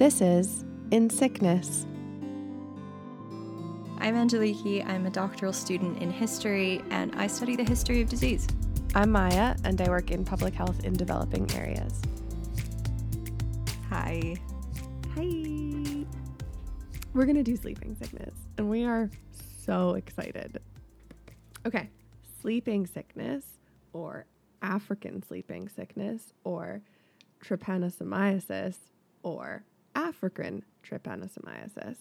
This is In Sickness. I'm Angeliki. I'm a doctoral student in history and I study the history of disease. I'm Maya, and I work in public health in developing areas. Hi. Hi. We're going to do sleeping sickness, and we are so excited. Okay, sleeping sickness, or African sleeping sickness, or trypanosomiasis, or African trypanosomiasis.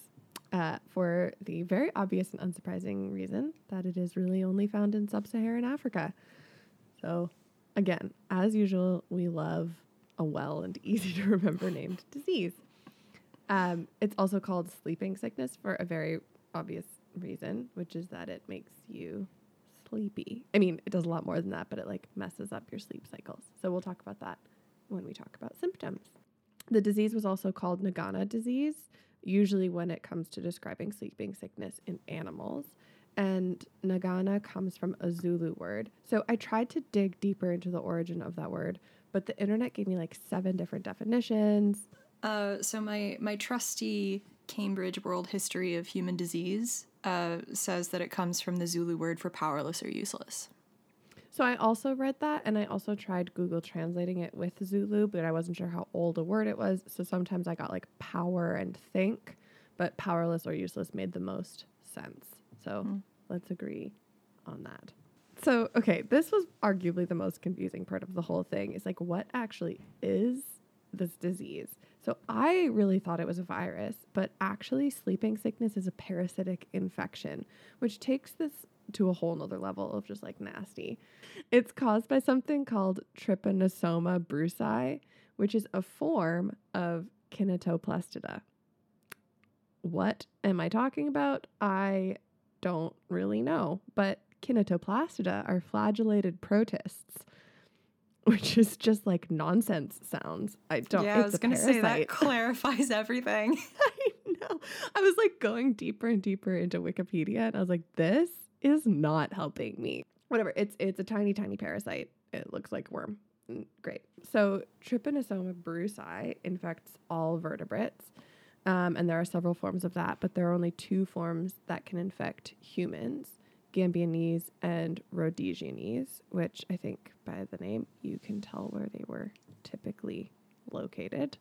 Uh, for the very obvious and unsurprising reason that it is really only found in sub Saharan Africa. So, again, as usual, we love a well and easy to remember named disease. Um, it's also called sleeping sickness for a very obvious reason, which is that it makes you sleepy. I mean, it does a lot more than that, but it like messes up your sleep cycles. So we'll talk about that when we talk about symptoms. The disease was also called Nagana disease, usually when it comes to describing sleeping sickness in animals. And Nagana comes from a Zulu word. So I tried to dig deeper into the origin of that word, but the internet gave me like seven different definitions. Uh, so my my trusty Cambridge World History of Human Disease uh, says that it comes from the Zulu word for powerless or useless. So I also read that and I also tried Google translating it with Zulu, but I wasn't sure how old a word it was. So sometimes I got like power and think, but powerless or useless made the most sense. So mm. let's agree on that. So, okay, this was arguably the most confusing part of the whole thing is like, what actually is this disease? So, I really thought it was a virus, but actually, sleeping sickness is a parasitic infection, which takes this to a whole nother level of just like nasty. It's caused by something called Trypanosoma brucei, which is a form of Kinetoplastida. What am I talking about? I don't really know, but kinetoplastida are flagellated protists, which is just like nonsense sounds. I don't. Yeah, I was going to say that clarifies everything. I know. I was like going deeper and deeper into Wikipedia, and I was like, this is not helping me. Whatever. It's it's a tiny, tiny parasite. It looks like worm. Mm, great. So Trypanosoma brucei infects all vertebrates. Um, and there are several forms of that, but there are only two forms that can infect humans. Gambianese and Rhodesianese, which I think by the name you can tell where they were typically located.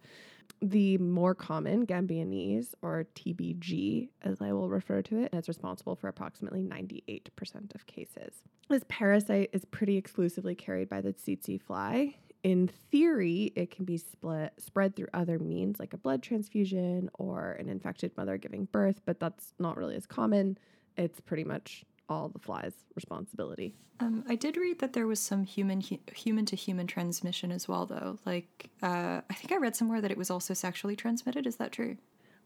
The more common Gambianese, or TBG, as I will refer to it, is responsible for approximately 98% of cases. This parasite is pretty exclusively carried by the tsetse fly. In theory, it can be split, spread through other means like a blood transfusion or an infected mother giving birth, but that's not really as common. It's pretty much all the flies' responsibility. Um, I did read that there was some human hu- human to human transmission as well, though. Like, uh, I think I read somewhere that it was also sexually transmitted. Is that true?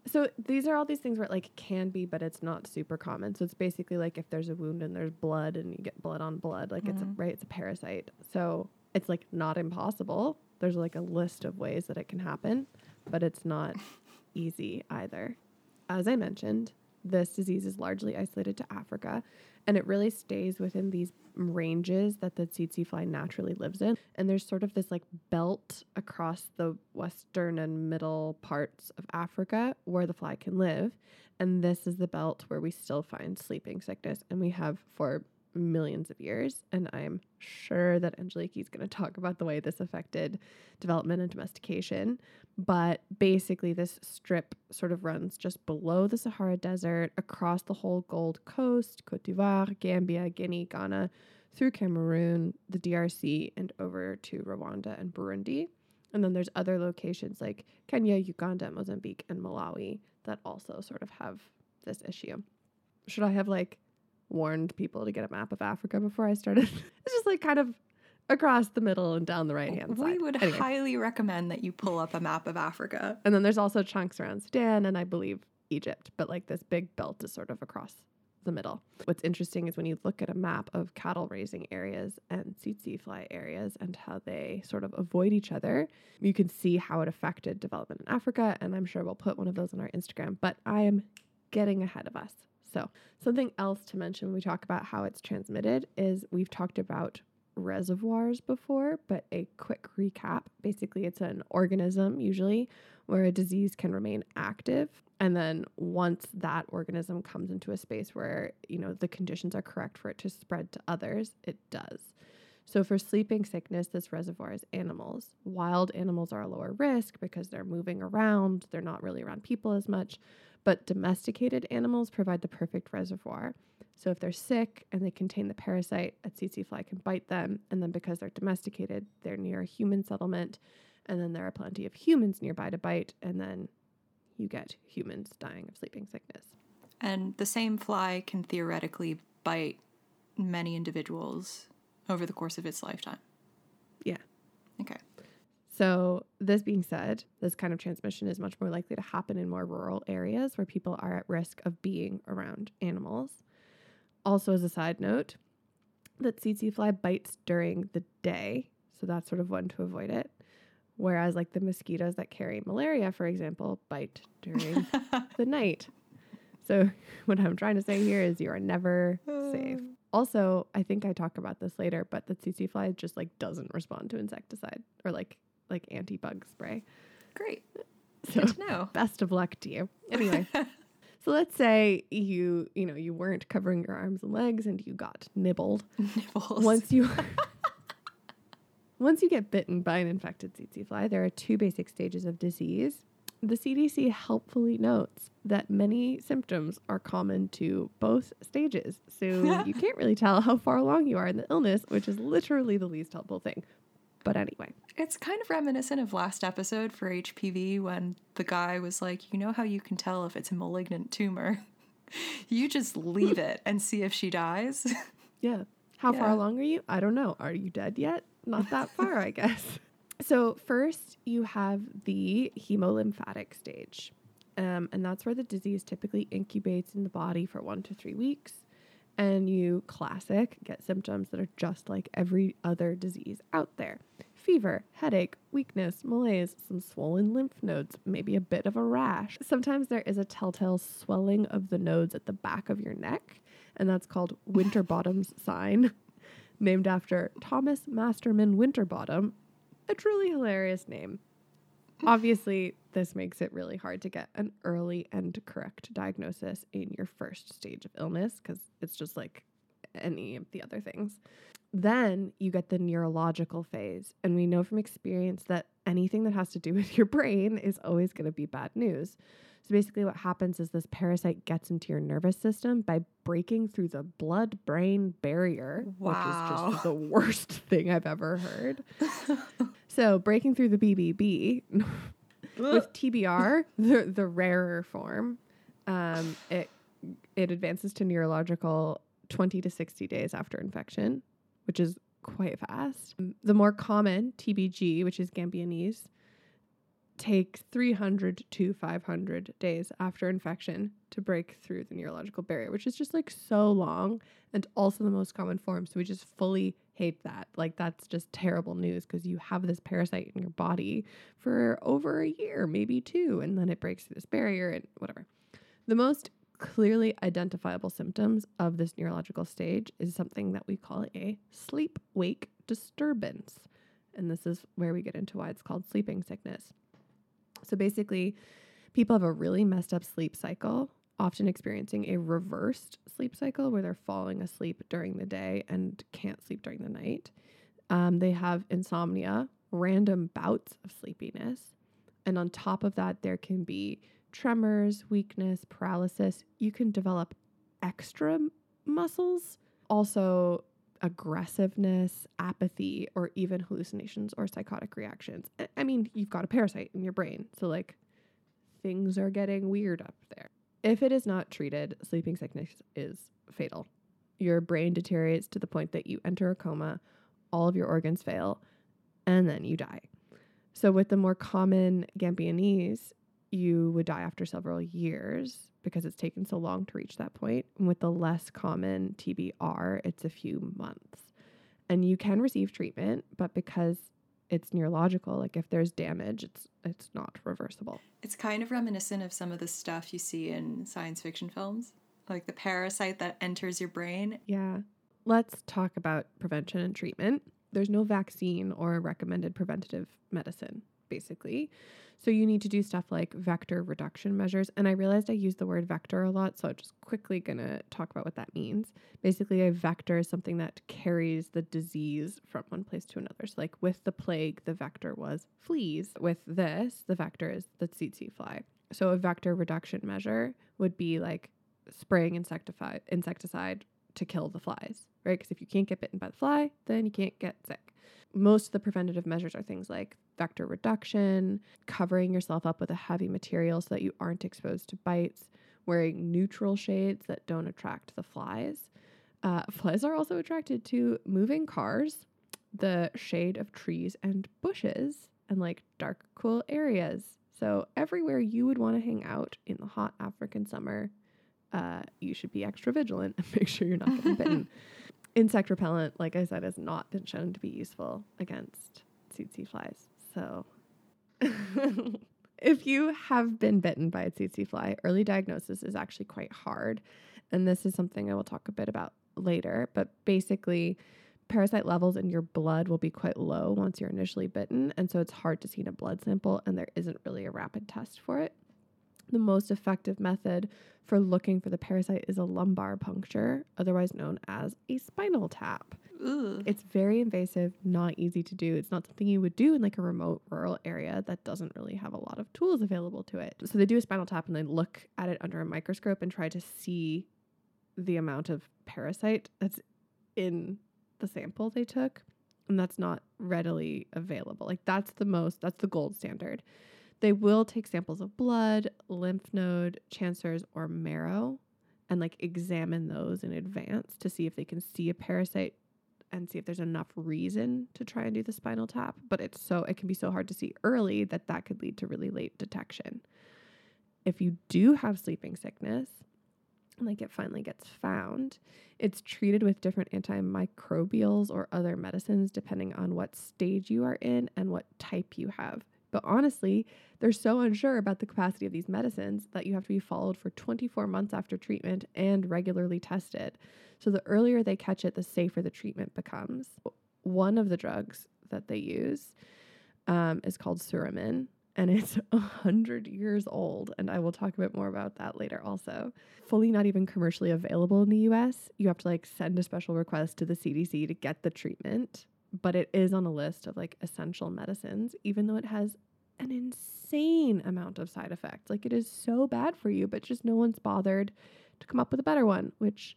So these are all these things where it like can be, but it's not super common. So it's basically like if there's a wound and there's blood and you get blood on blood, like mm-hmm. it's a, mm-hmm. right, it's a parasite. So it's like not impossible. There's like a list of ways that it can happen, but it's not easy either. As I mentioned, this disease is largely isolated to Africa and it really stays within these ranges that the tsetse fly naturally lives in. And there's sort of this like belt across the western and middle parts of Africa where the fly can live. And this is the belt where we still find sleeping sickness. And we have for millions of years. And I'm sure that Angeliki is going to talk about the way this affected development and domestication. But basically, this strip sort of runs just below the Sahara Desert, across the whole Gold Coast, Cote d'Ivoire, Gambia, Guinea, Ghana, through Cameroon, the DRC, and over to Rwanda and Burundi. And then there's other locations like Kenya, Uganda, Mozambique, and Malawi that also sort of have this issue. Should I have like warned people to get a map of Africa before I started. it's just like kind of across the middle and down the right hand side. We would anyway. highly recommend that you pull up a map of Africa. And then there's also chunks around Sudan and I believe Egypt, but like this big belt is sort of across the middle. What's interesting is when you look at a map of cattle raising areas and tsetse fly areas and how they sort of avoid each other, you can see how it affected development in Africa. And I'm sure we'll put one of those on our Instagram, but I am getting ahead of us. So, something else to mention we talk about how it's transmitted is we've talked about reservoirs before, but a quick recap. Basically, it's an organism, usually, where a disease can remain active. And then once that organism comes into a space where, you know, the conditions are correct for it to spread to others, it does. So for sleeping sickness, this reservoir is animals. Wild animals are a lower risk because they're moving around, they're not really around people as much, but domesticated animals provide the perfect reservoir. So if they're sick and they contain the parasite, a tsetse fly can bite them, and then because they're domesticated, they're near a human settlement, and then there are plenty of humans nearby to bite, and then you get humans dying of sleeping sickness. And the same fly can theoretically bite many individuals over the course of its lifetime. Yeah. Okay. So, this being said, this kind of transmission is much more likely to happen in more rural areas where people are at risk of being around animals. Also, as a side note, that tsetse fly bites during the day, so that's sort of one to avoid it. Whereas, like the mosquitoes that carry malaria, for example, bite during the night. So, what I'm trying to say here is you are never safe. Also, I think I talk about this later, but the tsetse fly just like doesn't respond to insecticide or like like anti bug spray. Great. So Good to know. best of luck to you. Anyway, so let's say you you know you weren't covering your arms and legs and you got nibbled. Nibbles. Once you once you get bitten by an infected tsetse fly, there are two basic stages of disease. The CDC helpfully notes that many symptoms are common to both stages. So you can't really tell how far along you are in the illness, which is literally the least helpful thing. But anyway, It's kind of reminiscent of last episode for HPV when the guy was like, You know how you can tell if it's a malignant tumor? you just leave it and see if she dies. Yeah. How far along are you? I don't know. Are you dead yet? Not that far, I guess. So, first, you have the hemolymphatic stage. Um, and that's where the disease typically incubates in the body for one to three weeks. And you, classic, get symptoms that are just like every other disease out there fever, headache, weakness, malaise, some swollen lymph nodes, maybe a bit of a rash. Sometimes there is a telltale swelling of the nodes at the back of your neck, and that's called Winterbottom's sign, named after Thomas Masterman Winterbottom, a truly hilarious name. Obviously, this makes it really hard to get an early and correct diagnosis in your first stage of illness because it's just like any of the other things. Then you get the neurological phase, and we know from experience that anything that has to do with your brain is always going to be bad news. So basically, what happens is this parasite gets into your nervous system by breaking through the blood brain barrier, which is just the worst thing I've ever heard. so, breaking through the BBB with TBR, the, the rarer form, um, it, it advances to neurological 20 to 60 days after infection, which is quite fast. The more common TBG, which is Gambianese, takes 300 to 500 days after infection to break through the neurological barrier, which is just like so long and also the most common form. So we just fully hate that. Like that's just terrible news because you have this parasite in your body for over a year, maybe two, and then it breaks through this barrier and whatever. The most clearly identifiable symptoms of this neurological stage is something that we call a sleep wake disturbance. And this is where we get into why it's called sleeping sickness. So basically, people have a really messed up sleep cycle, often experiencing a reversed sleep cycle where they're falling asleep during the day and can't sleep during the night. Um, they have insomnia, random bouts of sleepiness. And on top of that, there can be tremors, weakness, paralysis. You can develop extra muscles, also aggressiveness, apathy, or even hallucinations or psychotic reactions. I- mean, you've got a parasite in your brain. So, like, things are getting weird up there. If it is not treated, sleeping sickness is fatal. Your brain deteriorates to the point that you enter a coma, all of your organs fail, and then you die. So, with the more common Gambianese, you would die after several years because it's taken so long to reach that point. And with the less common TBR, it's a few months. And you can receive treatment, but because it's neurological, like if there's damage, it's it's not reversible. It's kind of reminiscent of some of the stuff you see in science fiction films, like the parasite that enters your brain. Yeah. let's talk about prevention and treatment. There's no vaccine or recommended preventative medicine, basically. So you need to do stuff like vector reduction measures. And I realized I use the word vector a lot, so I'm just quickly gonna talk about what that means. Basically, a vector is something that carries the disease from one place to another. So, like with the plague, the vector was fleas. With this, the vector is the tsetse fly. So, a vector reduction measure would be like spraying insecticide, insecticide to kill the flies, right? Because if you can't get bitten by the fly, then you can't get sick. Most of the preventative measures are things like vector reduction, covering yourself up with a heavy material so that you aren't exposed to bites, wearing neutral shades that don't attract the flies. Uh, flies are also attracted to moving cars, the shade of trees and bushes, and like dark, cool areas. So, everywhere you would want to hang out in the hot African summer, uh, you should be extra vigilant and make sure you're not getting bitten. Insect repellent, like I said, has not been shown to be useful against tsetse flies. So, if you have been bitten by a tsetse fly, early diagnosis is actually quite hard. And this is something I will talk a bit about later. But basically, parasite levels in your blood will be quite low once you're initially bitten. And so it's hard to see in a blood sample, and there isn't really a rapid test for it. The most effective method for looking for the parasite is a lumbar puncture, otherwise known as a spinal tap. Ugh. It's very invasive, not easy to do. It's not something you would do in like a remote rural area that doesn't really have a lot of tools available to it. So they do a spinal tap and they look at it under a microscope and try to see the amount of parasite that's in the sample they took. And that's not readily available. Like that's the most, that's the gold standard. They will take samples of blood, lymph node, chancers, or marrow and like examine those in advance to see if they can see a parasite and see if there's enough reason to try and do the spinal tap but it's so it can be so hard to see early that that could lead to really late detection. If you do have sleeping sickness like it finally gets found it's treated with different antimicrobials or other medicines depending on what stage you are in and what type you have but honestly, they're so unsure about the capacity of these medicines that you have to be followed for 24 months after treatment and regularly tested. So the earlier they catch it, the safer the treatment becomes. One of the drugs that they use um, is called Suramin, and it's 100 years old. And I will talk a bit more about that later also. Fully not even commercially available in the US. You have to like send a special request to the CDC to get the treatment but it is on a list of like essential medicines, even though it has an insane amount of side effects. Like it is so bad for you, but just no one's bothered to come up with a better one, which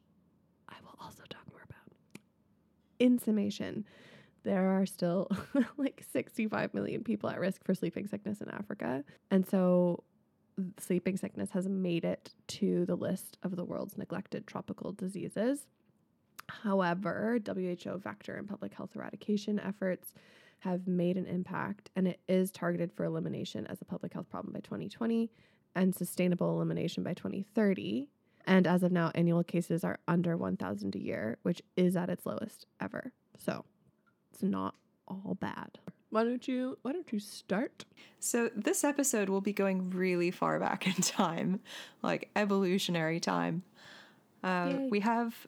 I will also talk more about. In summation, there are still like 65 million people at risk for sleeping sickness in Africa. And so sleeping sickness has made it to the list of the world's neglected tropical diseases. However, WHO vector and public health eradication efforts have made an impact, and it is targeted for elimination as a public health problem by 2020 and sustainable elimination by 2030. And as of now, annual cases are under 1,000 a year, which is at its lowest ever. So it's not all bad. Why don't you why don't you start? So this episode will be going really far back in time, like evolutionary time. Uh, we have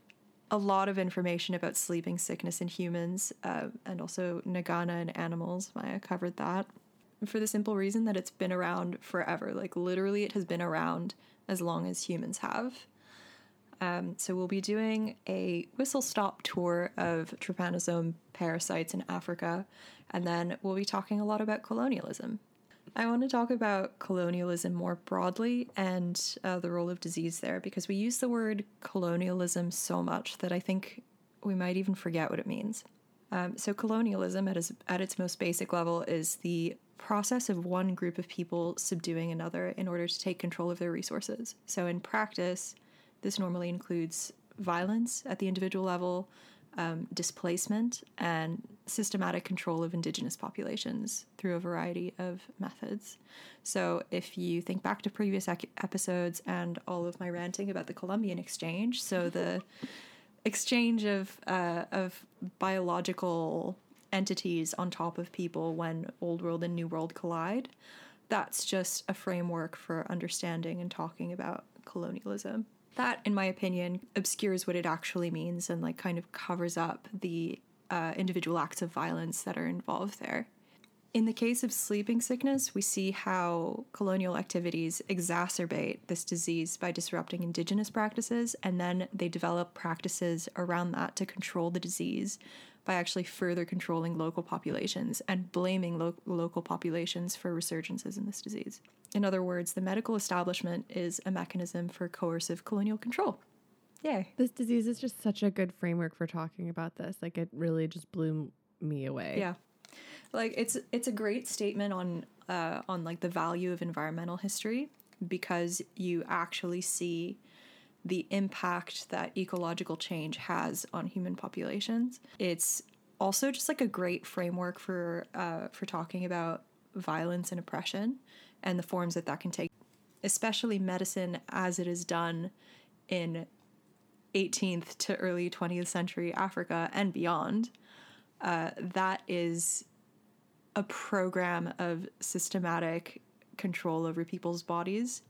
a lot of information about sleeping sickness in humans uh, and also Nagana in animals. Maya covered that for the simple reason that it's been around forever. Like, literally, it has been around as long as humans have. Um, so, we'll be doing a whistle stop tour of trypanosome parasites in Africa, and then we'll be talking a lot about colonialism. I want to talk about colonialism more broadly and uh, the role of disease there because we use the word colonialism so much that I think we might even forget what it means. Um, so, colonialism at its, at its most basic level is the process of one group of people subduing another in order to take control of their resources. So, in practice, this normally includes violence at the individual level, um, displacement, and systematic control of indigenous populations through a variety of methods. So, if you think back to previous ec- episodes and all of my ranting about the Columbian Exchange, so the exchange of uh, of biological entities on top of people when old world and new world collide, that's just a framework for understanding and talking about colonialism. That, in my opinion, obscures what it actually means and like kind of covers up the uh, individual acts of violence that are involved there. In the case of sleeping sickness, we see how colonial activities exacerbate this disease by disrupting indigenous practices, and then they develop practices around that to control the disease by actually further controlling local populations and blaming lo- local populations for resurgences in this disease. In other words, the medical establishment is a mechanism for coercive colonial control. Yay. This disease is just such a good framework for talking about this. Like it really just blew me away. Yeah. Like it's it's a great statement on uh, on like the value of environmental history because you actually see the impact that ecological change has on human populations. It's also just like a great framework for uh, for talking about violence and oppression and the forms that that can take, especially medicine as it is done in 18th to early 20th century Africa and beyond. Uh, that is a program of systematic control over people's bodies.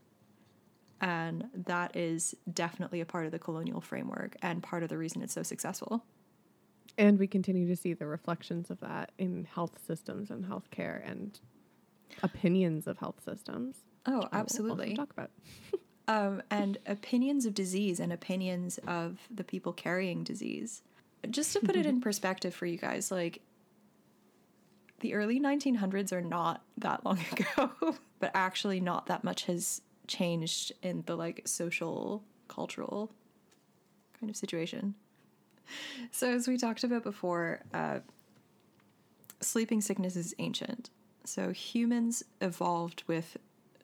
And that is definitely a part of the colonial framework and part of the reason it's so successful. And we continue to see the reflections of that in health systems and healthcare and opinions of health systems. Oh, absolutely. talk about. um, and opinions of disease and opinions of the people carrying disease. Just to put it in perspective for you guys, like the early 1900s are not that long ago, but actually not that much has changed in the like social cultural kind of situation. So as we talked about before, uh, sleeping sickness is ancient. So humans evolved with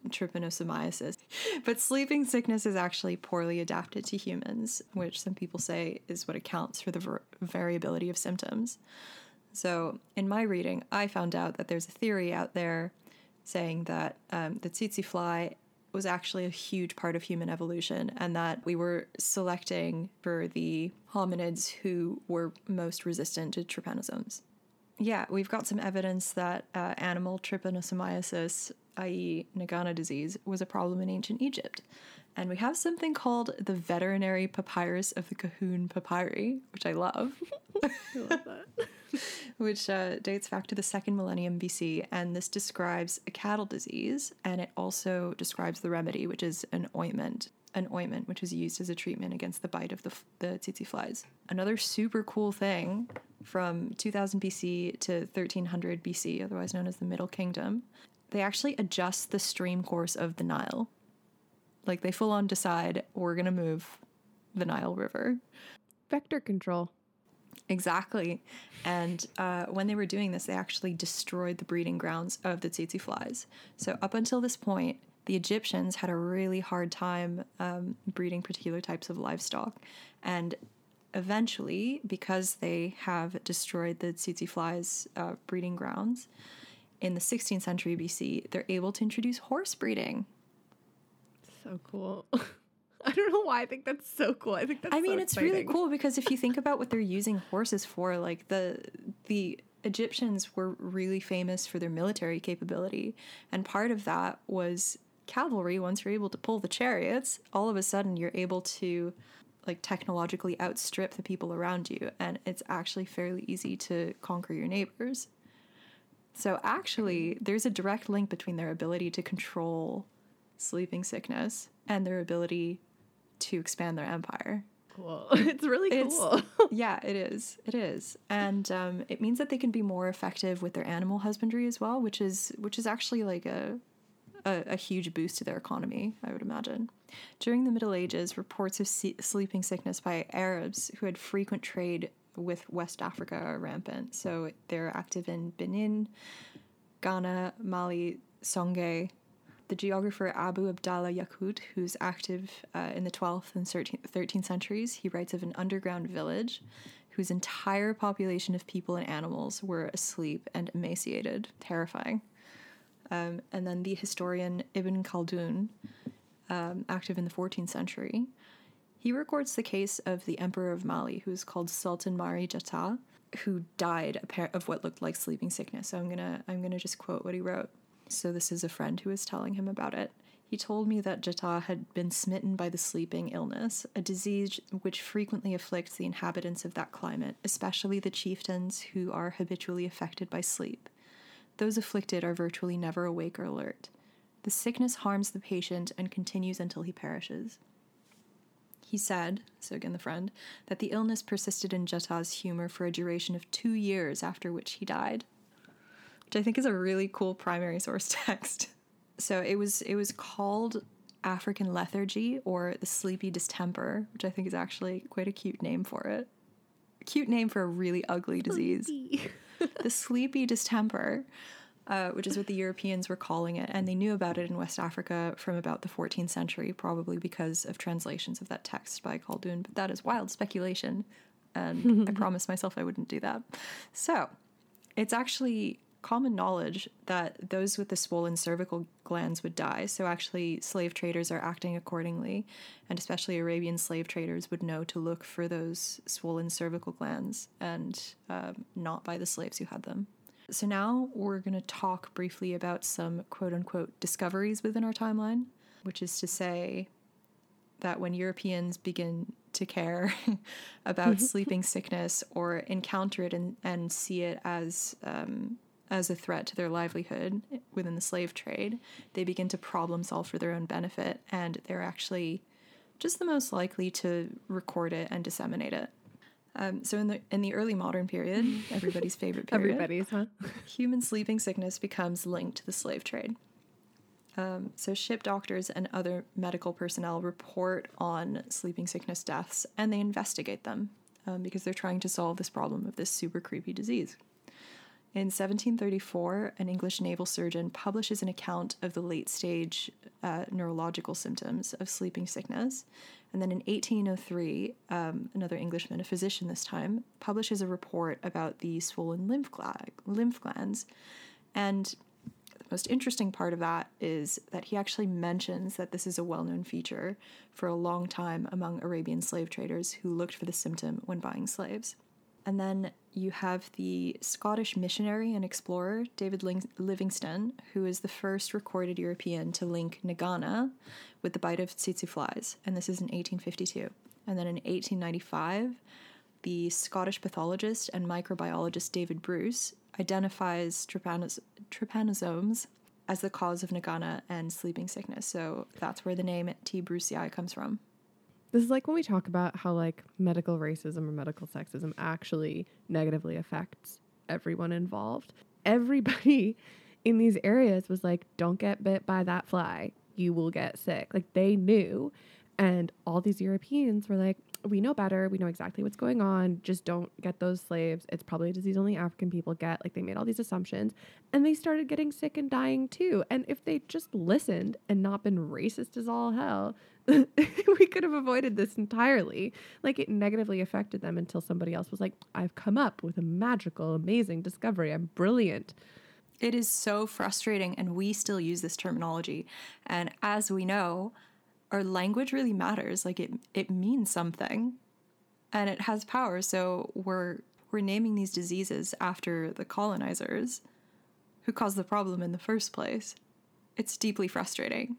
trypanosomiasis, but sleeping sickness is actually poorly adapted to humans, which some people say is what accounts for the ver- variability of symptoms. So, in my reading, I found out that there's a theory out there saying that um, the tsetse fly was actually a huge part of human evolution and that we were selecting for the hominids who were most resistant to trypanosomes. Yeah, we've got some evidence that uh, animal trypanosomiasis, i.e., Nagana disease, was a problem in ancient Egypt. And we have something called the veterinary papyrus of the Kahun papyri, which I love. I love that. which uh, dates back to the second millennium BC. And this describes a cattle disease, and it also describes the remedy, which is an ointment. An ointment which was used as a treatment against the bite of the, the tsetse flies. Another super cool thing from 2000 BC to 1300 BC, otherwise known as the Middle Kingdom, they actually adjust the stream course of the Nile. Like they full on decide we're going to move the Nile River. Vector control. Exactly. And uh, when they were doing this, they actually destroyed the breeding grounds of the tsetse flies. So, up until this point, the Egyptians had a really hard time um, breeding particular types of livestock. And eventually, because they have destroyed the tsetse flies' uh, breeding grounds, in the 16th century BC, they're able to introduce horse breeding. So cool. I don't know why I think that's so cool. I think that's I mean, so it's really cool because if you think about what they're using horses for, like the the Egyptians were really famous for their military capability, and part of that was cavalry. Once you're able to pull the chariots, all of a sudden you're able to like technologically outstrip the people around you, and it's actually fairly easy to conquer your neighbors. So actually, there's a direct link between their ability to control sleeping sickness and their ability to expand their empire. Cool. It's really cool. It's, yeah, it is. It is, and um, it means that they can be more effective with their animal husbandry as well, which is which is actually like a, a, a huge boost to their economy. I would imagine. During the Middle Ages, reports of sleeping sickness by Arabs who had frequent trade with West Africa are rampant. So they're active in Benin, Ghana, Mali, Songhai, the geographer Abu Abdallah Yaqut, who's active uh, in the 12th and 13th, 13th centuries, he writes of an underground village whose entire population of people and animals were asleep and emaciated. Terrifying. Um, and then the historian Ibn Khaldun, um, active in the 14th century, he records the case of the emperor of Mali, who is called Sultan Mari Jata, who died of what looked like sleeping sickness. So I'm gonna I'm gonna just quote what he wrote. So, this is a friend who is telling him about it. He told me that Jata had been smitten by the sleeping illness, a disease which frequently afflicts the inhabitants of that climate, especially the chieftains who are habitually affected by sleep. Those afflicted are virtually never awake or alert. The sickness harms the patient and continues until he perishes. He said, so again the friend, that the illness persisted in Jata's humor for a duration of two years, after which he died. Which I think is a really cool primary source text. So it was it was called African lethargy or the sleepy distemper, which I think is actually quite a cute name for it. A cute name for a really ugly disease. the sleepy distemper uh, which is what the Europeans were calling it, and they knew about it in West Africa from about the 14th century, probably because of translations of that text by Khaldun. But that is wild speculation, and I promised myself I wouldn't do that. So, it's actually common knowledge that those with the swollen cervical glands would die. So, actually, slave traders are acting accordingly, and especially Arabian slave traders would know to look for those swollen cervical glands and um, not buy the slaves who had them. So now we're going to talk briefly about some quote unquote discoveries within our timeline, which is to say that when Europeans begin to care about sleeping sickness or encounter it and, and see it as um, as a threat to their livelihood within the slave trade, they begin to problem solve for their own benefit, and they're actually just the most likely to record it and disseminate it. Um, so in the in the early modern period, everybody's favorite period, Everybody's, huh? human sleeping sickness becomes linked to the slave trade. Um, so ship doctors and other medical personnel report on sleeping sickness deaths, and they investigate them um, because they're trying to solve this problem of this super creepy disease. In 1734, an English naval surgeon publishes an account of the late stage uh, neurological symptoms of sleeping sickness. And then in 1803, um, another Englishman, a physician this time, publishes a report about the swollen lymph, gla- lymph glands. And the most interesting part of that is that he actually mentions that this is a well known feature for a long time among Arabian slave traders who looked for the symptom when buying slaves. And then you have the Scottish missionary and explorer David Livingstone, who is the first recorded European to link Nagana with the bite of tsetse flies, and this is in 1852. And then in 1895, the Scottish pathologist and microbiologist David Bruce identifies trypanos- trypanosomes as the cause of Nagana and sleeping sickness. So that's where the name T. brucei comes from. This is like when we talk about how like medical racism or medical sexism actually negatively affects everyone involved. Everybody in these areas was like, don't get bit by that fly. You will get sick. Like they knew. And all these Europeans were like, we know better. We know exactly what's going on. Just don't get those slaves. It's probably a disease only African people get. Like they made all these assumptions and they started getting sick and dying too. And if they just listened and not been racist as all hell, we could have avoided this entirely. Like it negatively affected them until somebody else was like, I've come up with a magical, amazing discovery. I'm brilliant. It is so frustrating, and we still use this terminology. And as we know, our language really matters. Like it, it means something, and it has power. So we're we're naming these diseases after the colonizers, who caused the problem in the first place. It's deeply frustrating.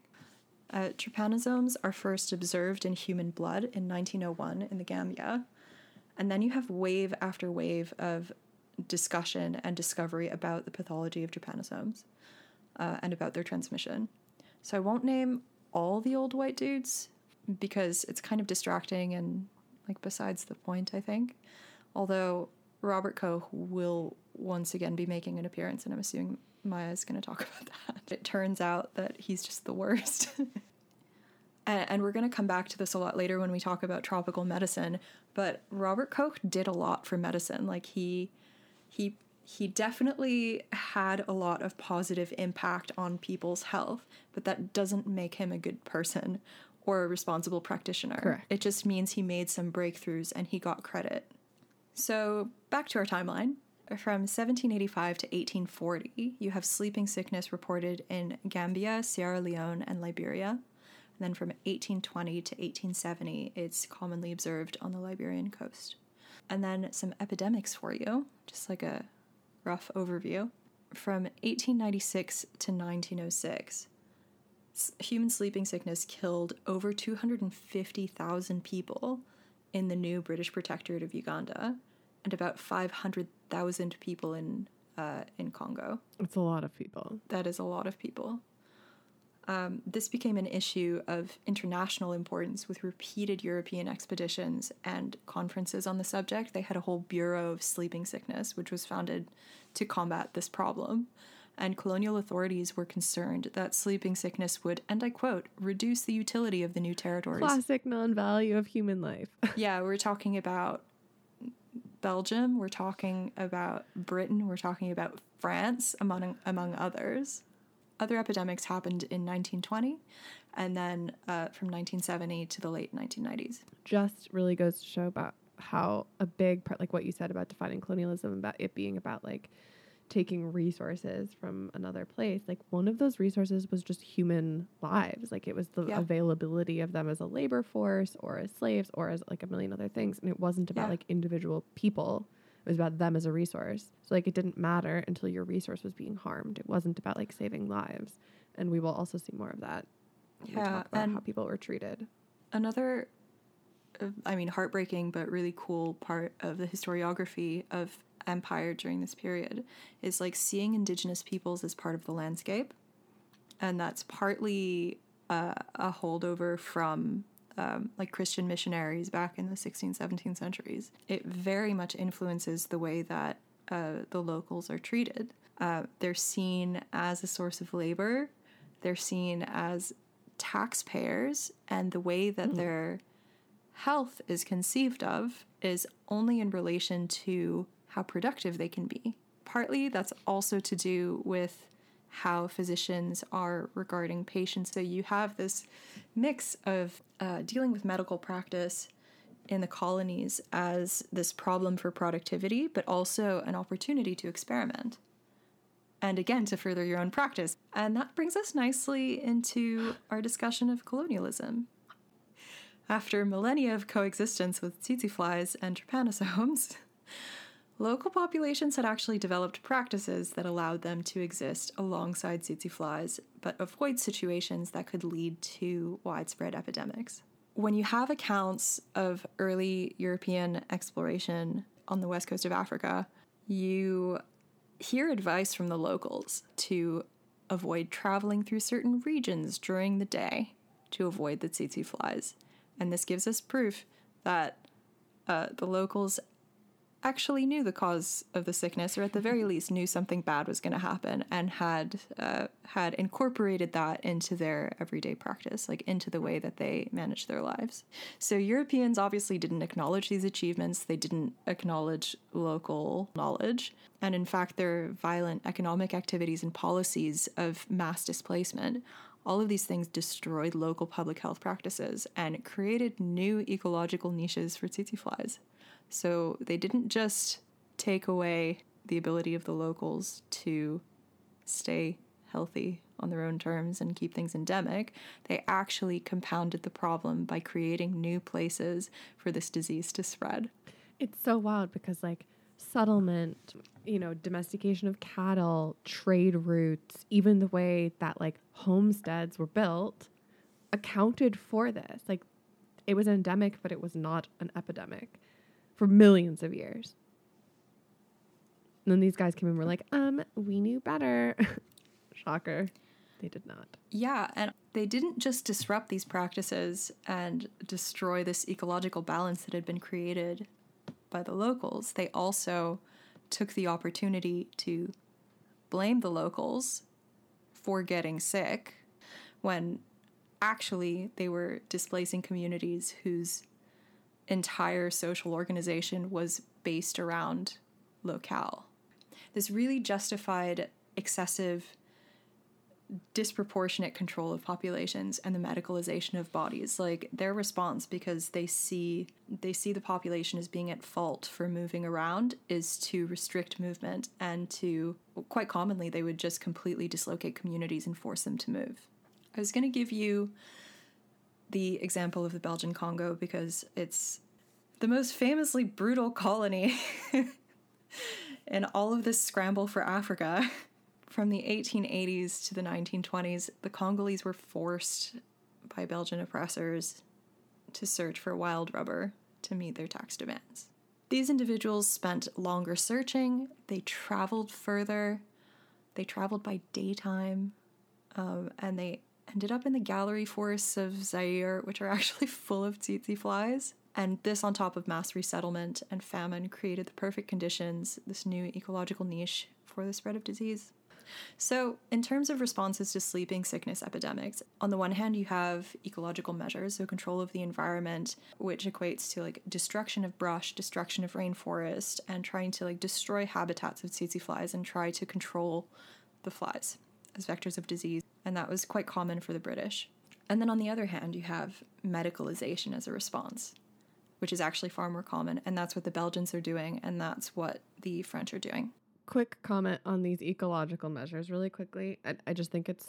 Uh, trypanosomes are first observed in human blood in 1901 in the Gambia. And then you have wave after wave of discussion and discovery about the pathology of trypanosomes uh, and about their transmission. So I won't name all the old white dudes because it's kind of distracting and like besides the point, I think. Although Robert Koch will once again be making an appearance, and I'm assuming Maya is going to talk about that. It turns out that he's just the worst. and, and we're going to come back to this a lot later when we talk about tropical medicine. But Robert Koch did a lot for medicine. Like he, he, he definitely had a lot of positive impact on people's health, but that doesn't make him a good person or a responsible practitioner. Correct. It just means he made some breakthroughs and he got credit. So, back to our timeline. From 1785 to 1840, you have sleeping sickness reported in Gambia, Sierra Leone, and Liberia. And then from 1820 to 1870, it's commonly observed on the Liberian coast. And then some epidemics for you, just like a rough overview. From 1896 to 1906, Human sleeping sickness killed over 250,000 people in the new British Protectorate of Uganda and about 500,000 people in uh, in Congo. It's a lot of people. That is a lot of people. Um, this became an issue of international importance with repeated European expeditions and conferences on the subject. They had a whole Bureau of Sleeping Sickness, which was founded to combat this problem. And colonial authorities were concerned that sleeping sickness would, and I quote, reduce the utility of the new territories. Classic non value of human life. yeah, we're talking about Belgium, we're talking about Britain, we're talking about France, among, among others. Other epidemics happened in 1920 and then uh, from 1970 to the late 1990s. Just really goes to show about how a big part, like what you said about defining colonialism, about it being about like taking resources from another place like one of those resources was just human lives like it was the Yeah. availability of them as a labor force or as slaves or as like a million other things and it wasn't about Yeah. like individual people it was about them as a resource. So like it didn't matter until your resource was being harmed. It wasn't about like saving lives. And we will also see more of that Yeah, talk about and- how people were treated. Another, uh, I mean, heartbreaking but really cool part of the historiography of empire during this period is like seeing indigenous peoples as part of the landscape. And that's partly uh, a holdover from um, like Christian missionaries back in the 16th, 17th centuries. It very much influences the way that uh, the locals are treated. Uh, they're seen as a source of labor, they're seen as taxpayers, and the way that their health is conceived of is only in relation to how productive they can be. Partly that's also to do with how physicians are regarding patients. So you have this mix of uh, dealing with medical practice in the colonies as this problem for productivity, but also an opportunity to experiment. And again, to further your own practice. And that brings us nicely into our discussion of colonialism. After millennia of coexistence with tsetse flies and trypanosomes, local populations had actually developed practices that allowed them to exist alongside tsetse flies, but avoid situations that could lead to widespread epidemics. When you have accounts of early European exploration on the west coast of Africa, you hear advice from the locals to avoid traveling through certain regions during the day to avoid the tsetse flies. And this gives us proof that uh, the locals actually knew the cause of the sickness, or at the very least knew something bad was going to happen, and had uh, had incorporated that into their everyday practice, like into the way that they managed their lives. So Europeans obviously didn't acknowledge these achievements. They didn't acknowledge local knowledge, and in fact, their violent economic activities and policies of mass displacement. All of these things destroyed local public health practices and created new ecological niches for tsetse flies. So they didn't just take away the ability of the locals to stay healthy on their own terms and keep things endemic. They actually compounded the problem by creating new places for this disease to spread. It's so wild because like settlement, you know, domestication of cattle, trade routes, even the way that like homesteads were built accounted for this. Like it was endemic, but it was not an epidemic for millions of years. And then these guys came in and were like, um, we knew better. Shocker. They did not. Yeah, and they didn't just disrupt these practices and destroy this ecological balance that had been created by the locals. They also took the opportunity to blame the locals for getting sick when actually they were displacing communities whose entire social organization was based around locale. This really justified excessive disproportionate control of populations and the medicalization of bodies like their response because they see they see the population as being at fault for moving around is to restrict movement and to quite commonly they would just completely dislocate communities and force them to move i was going to give you the example of the belgian congo because it's the most famously brutal colony in all of this scramble for africa. From the 1880s to the 1920s, the Congolese were forced by Belgian oppressors to search for wild rubber to meet their tax demands. These individuals spent longer searching, they traveled further, they traveled by daytime, um, and they ended up in the gallery forests of Zaire, which are actually full of tsetse flies. And this, on top of mass resettlement and famine, created the perfect conditions, this new ecological niche for the spread of disease. So, in terms of responses to sleeping sickness epidemics, on the one hand, you have ecological measures, so control of the environment, which equates to like destruction of brush, destruction of rainforest, and trying to like destroy habitats of tsetse flies and try to control the flies as vectors of disease. And that was quite common for the British. And then on the other hand, you have medicalization as a response which is actually far more common. And that's what the Belgians are doing, and that's what the French are doing. Quick comment on these ecological measures, really quickly. I, I just think it's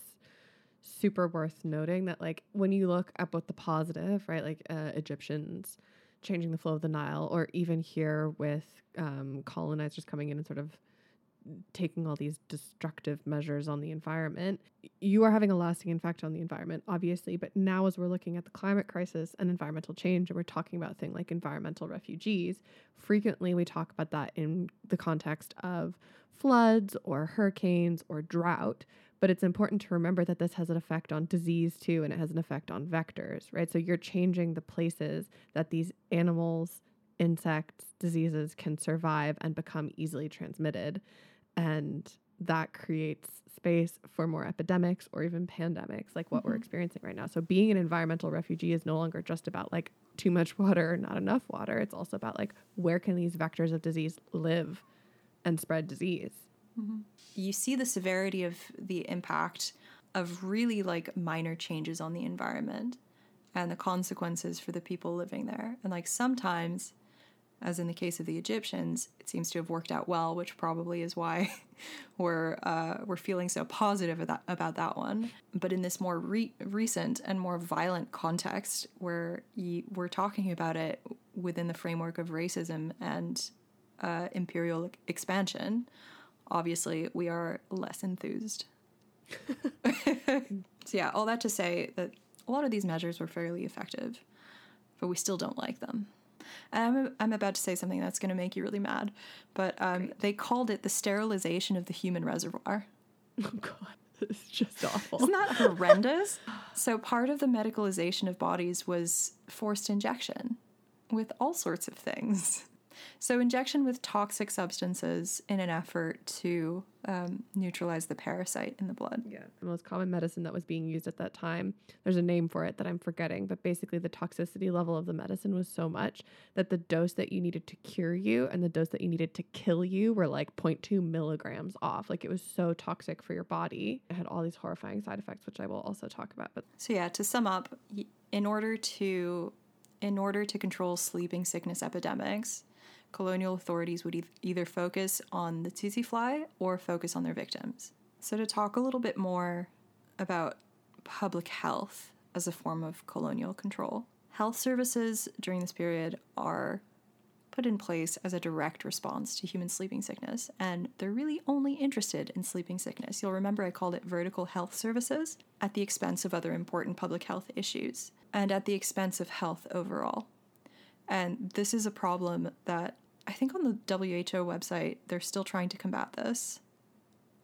super worth noting that, like, when you look at both the positive, right, like uh, Egyptians changing the flow of the Nile, or even here with um, colonizers coming in and sort of taking all these destructive measures on the environment, you are having a lasting effect on the environment, obviously. But now, as we're looking at the climate crisis and environmental change, and we're talking about things like environmental refugees, frequently we talk about that in the context of floods or hurricanes or drought. But it's important to remember that this has an effect on disease too, and it has an effect on vectors, right? So you're changing the places that these animals, insects, diseases can survive and become easily transmitted and that creates space for more epidemics or even pandemics like what mm-hmm. we're experiencing right now. So being an environmental refugee is no longer just about like too much water or not enough water. It's also about like where can these vectors of disease live and spread disease. Mm-hmm. You see the severity of the impact of really like minor changes on the environment and the consequences for the people living there. And like sometimes as in the case of the Egyptians, it seems to have worked out well, which probably is why we're uh, we're feeling so positive about, about that one. But in this more re- recent and more violent context, where you, we're talking about it within the framework of racism and uh, imperial expansion, obviously we are less enthused. so yeah, all that to say that a lot of these measures were fairly effective, but we still don't like them. And I'm, I'm about to say something that's going to make you really mad, but um, they called it the sterilization of the human reservoir. Oh, God. It's just awful. Isn't that horrendous? so, part of the medicalization of bodies was forced injection with all sorts of things. So, injection with toxic substances in an effort to um, neutralize the parasite in the blood. Yeah. The most common medicine that was being used at that time, there's a name for it that I'm forgetting, but basically the toxicity level of the medicine was so much that the dose that you needed to cure you and the dose that you needed to kill you were like 0.2 milligrams off. Like it was so toxic for your body. It had all these horrifying side effects, which I will also talk about. But so yeah, to sum up, in order to in order to control sleeping sickness epidemics, colonial authorities would e- either focus on the tsetse fly or focus on their victims. So, to talk a little bit more about public health as a form of colonial control, health services during this period are put in place as a direct response to human sleeping sickness, and they're really only interested in sleeping sickness. You'll remember I called it vertical health services at the expense of other important public health issues and at the expense of health overall. And this is a problem that I think on the WHO website, they're still trying to combat this.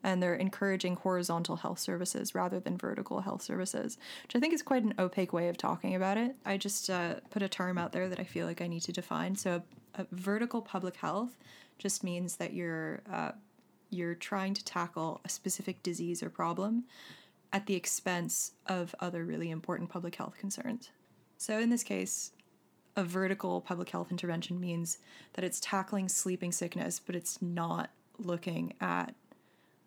And they're encouraging horizontal health services rather than vertical health services, which I think is quite an opaque way of talking about it. I just uh, put a term out there that I feel like I need to define. So, a, a vertical public health just means that you're uh, you're trying to tackle a specific disease or problem at the expense of other really important public health concerns. So, in this case, a vertical public health intervention means that it's tackling sleeping sickness, but it's not looking at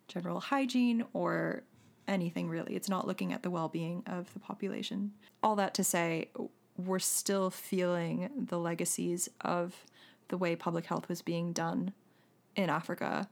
general hygiene or anything really. It's not looking at the well being of the population. All that to say, we're still feeling the legacies of the way public health was being done in Africa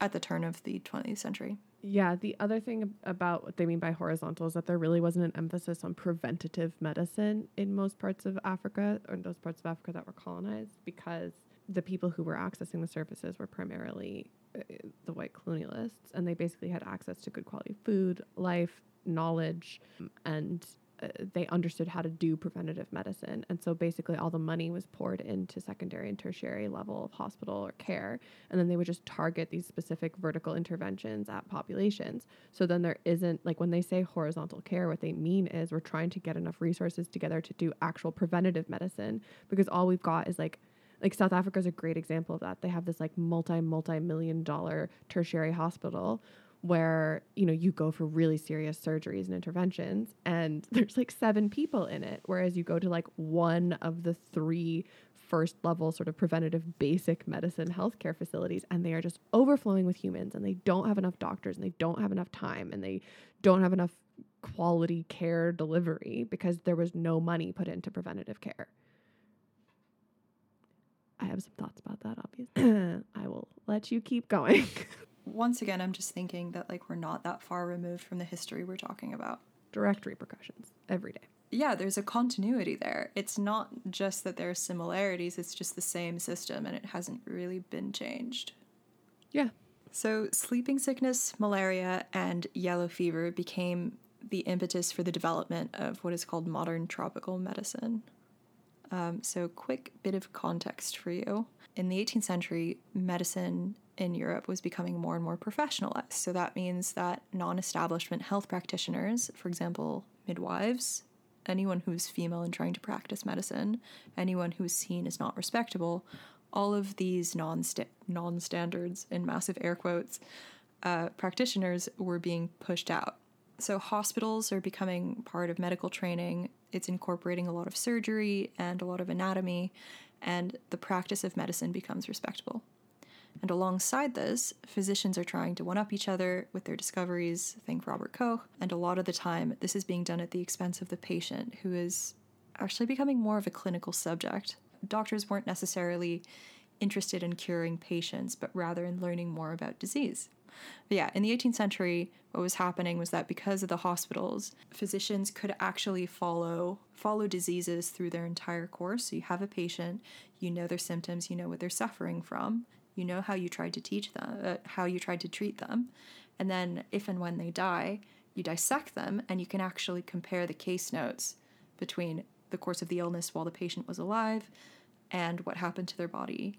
at the turn of the 20th century. Yeah, the other thing about what they mean by horizontal is that there really wasn't an emphasis on preventative medicine in most parts of Africa or in those parts of Africa that were colonized because the people who were accessing the services were primarily uh, the white colonialists, and they basically had access to good quality food, life, knowledge, and uh, they understood how to do preventative medicine. And so basically, all the money was poured into secondary and tertiary level of hospital or care. And then they would just target these specific vertical interventions at populations. So then there isn't, like, when they say horizontal care, what they mean is we're trying to get enough resources together to do actual preventative medicine because all we've got is like, like South Africa is a great example of that. They have this like multi multi million dollar tertiary hospital where you know you go for really serious surgeries and interventions and there's like seven people in it whereas you go to like one of the three first level sort of preventative basic medicine healthcare facilities and they are just overflowing with humans and they don't have enough doctors and they don't have enough time and they don't have enough quality care delivery because there was no money put into preventative care I have some thoughts about that, obviously. I will let you keep going. Once again, I'm just thinking that like we're not that far removed from the history we're talking about. Direct repercussions every day. Yeah, there's a continuity there. It's not just that there are similarities, it's just the same system and it hasn't really been changed. Yeah. So, sleeping sickness, malaria, and yellow fever became the impetus for the development of what is called modern tropical medicine. Um, so, quick bit of context for you. In the 18th century, medicine in Europe was becoming more and more professionalized. So, that means that non establishment health practitioners, for example, midwives, anyone who's female and trying to practice medicine, anyone who is seen as not respectable, all of these non non standards in massive air quotes uh, practitioners were being pushed out. So hospitals are becoming part of medical training. It's incorporating a lot of surgery and a lot of anatomy, and the practice of medicine becomes respectable. And alongside this, physicians are trying to one up each other with their discoveries, think Robert Koch, and a lot of the time this is being done at the expense of the patient, who is actually becoming more of a clinical subject. Doctors weren't necessarily interested in curing patients, but rather in learning more about disease. But yeah, in the 18th century, what was happening was that because of the hospitals, physicians could actually follow follow diseases through their entire course. So you have a patient, you know their symptoms, you know what they're suffering from, you know how you tried to teach them, uh, how you tried to treat them, and then if and when they die, you dissect them and you can actually compare the case notes between the course of the illness while the patient was alive and what happened to their body.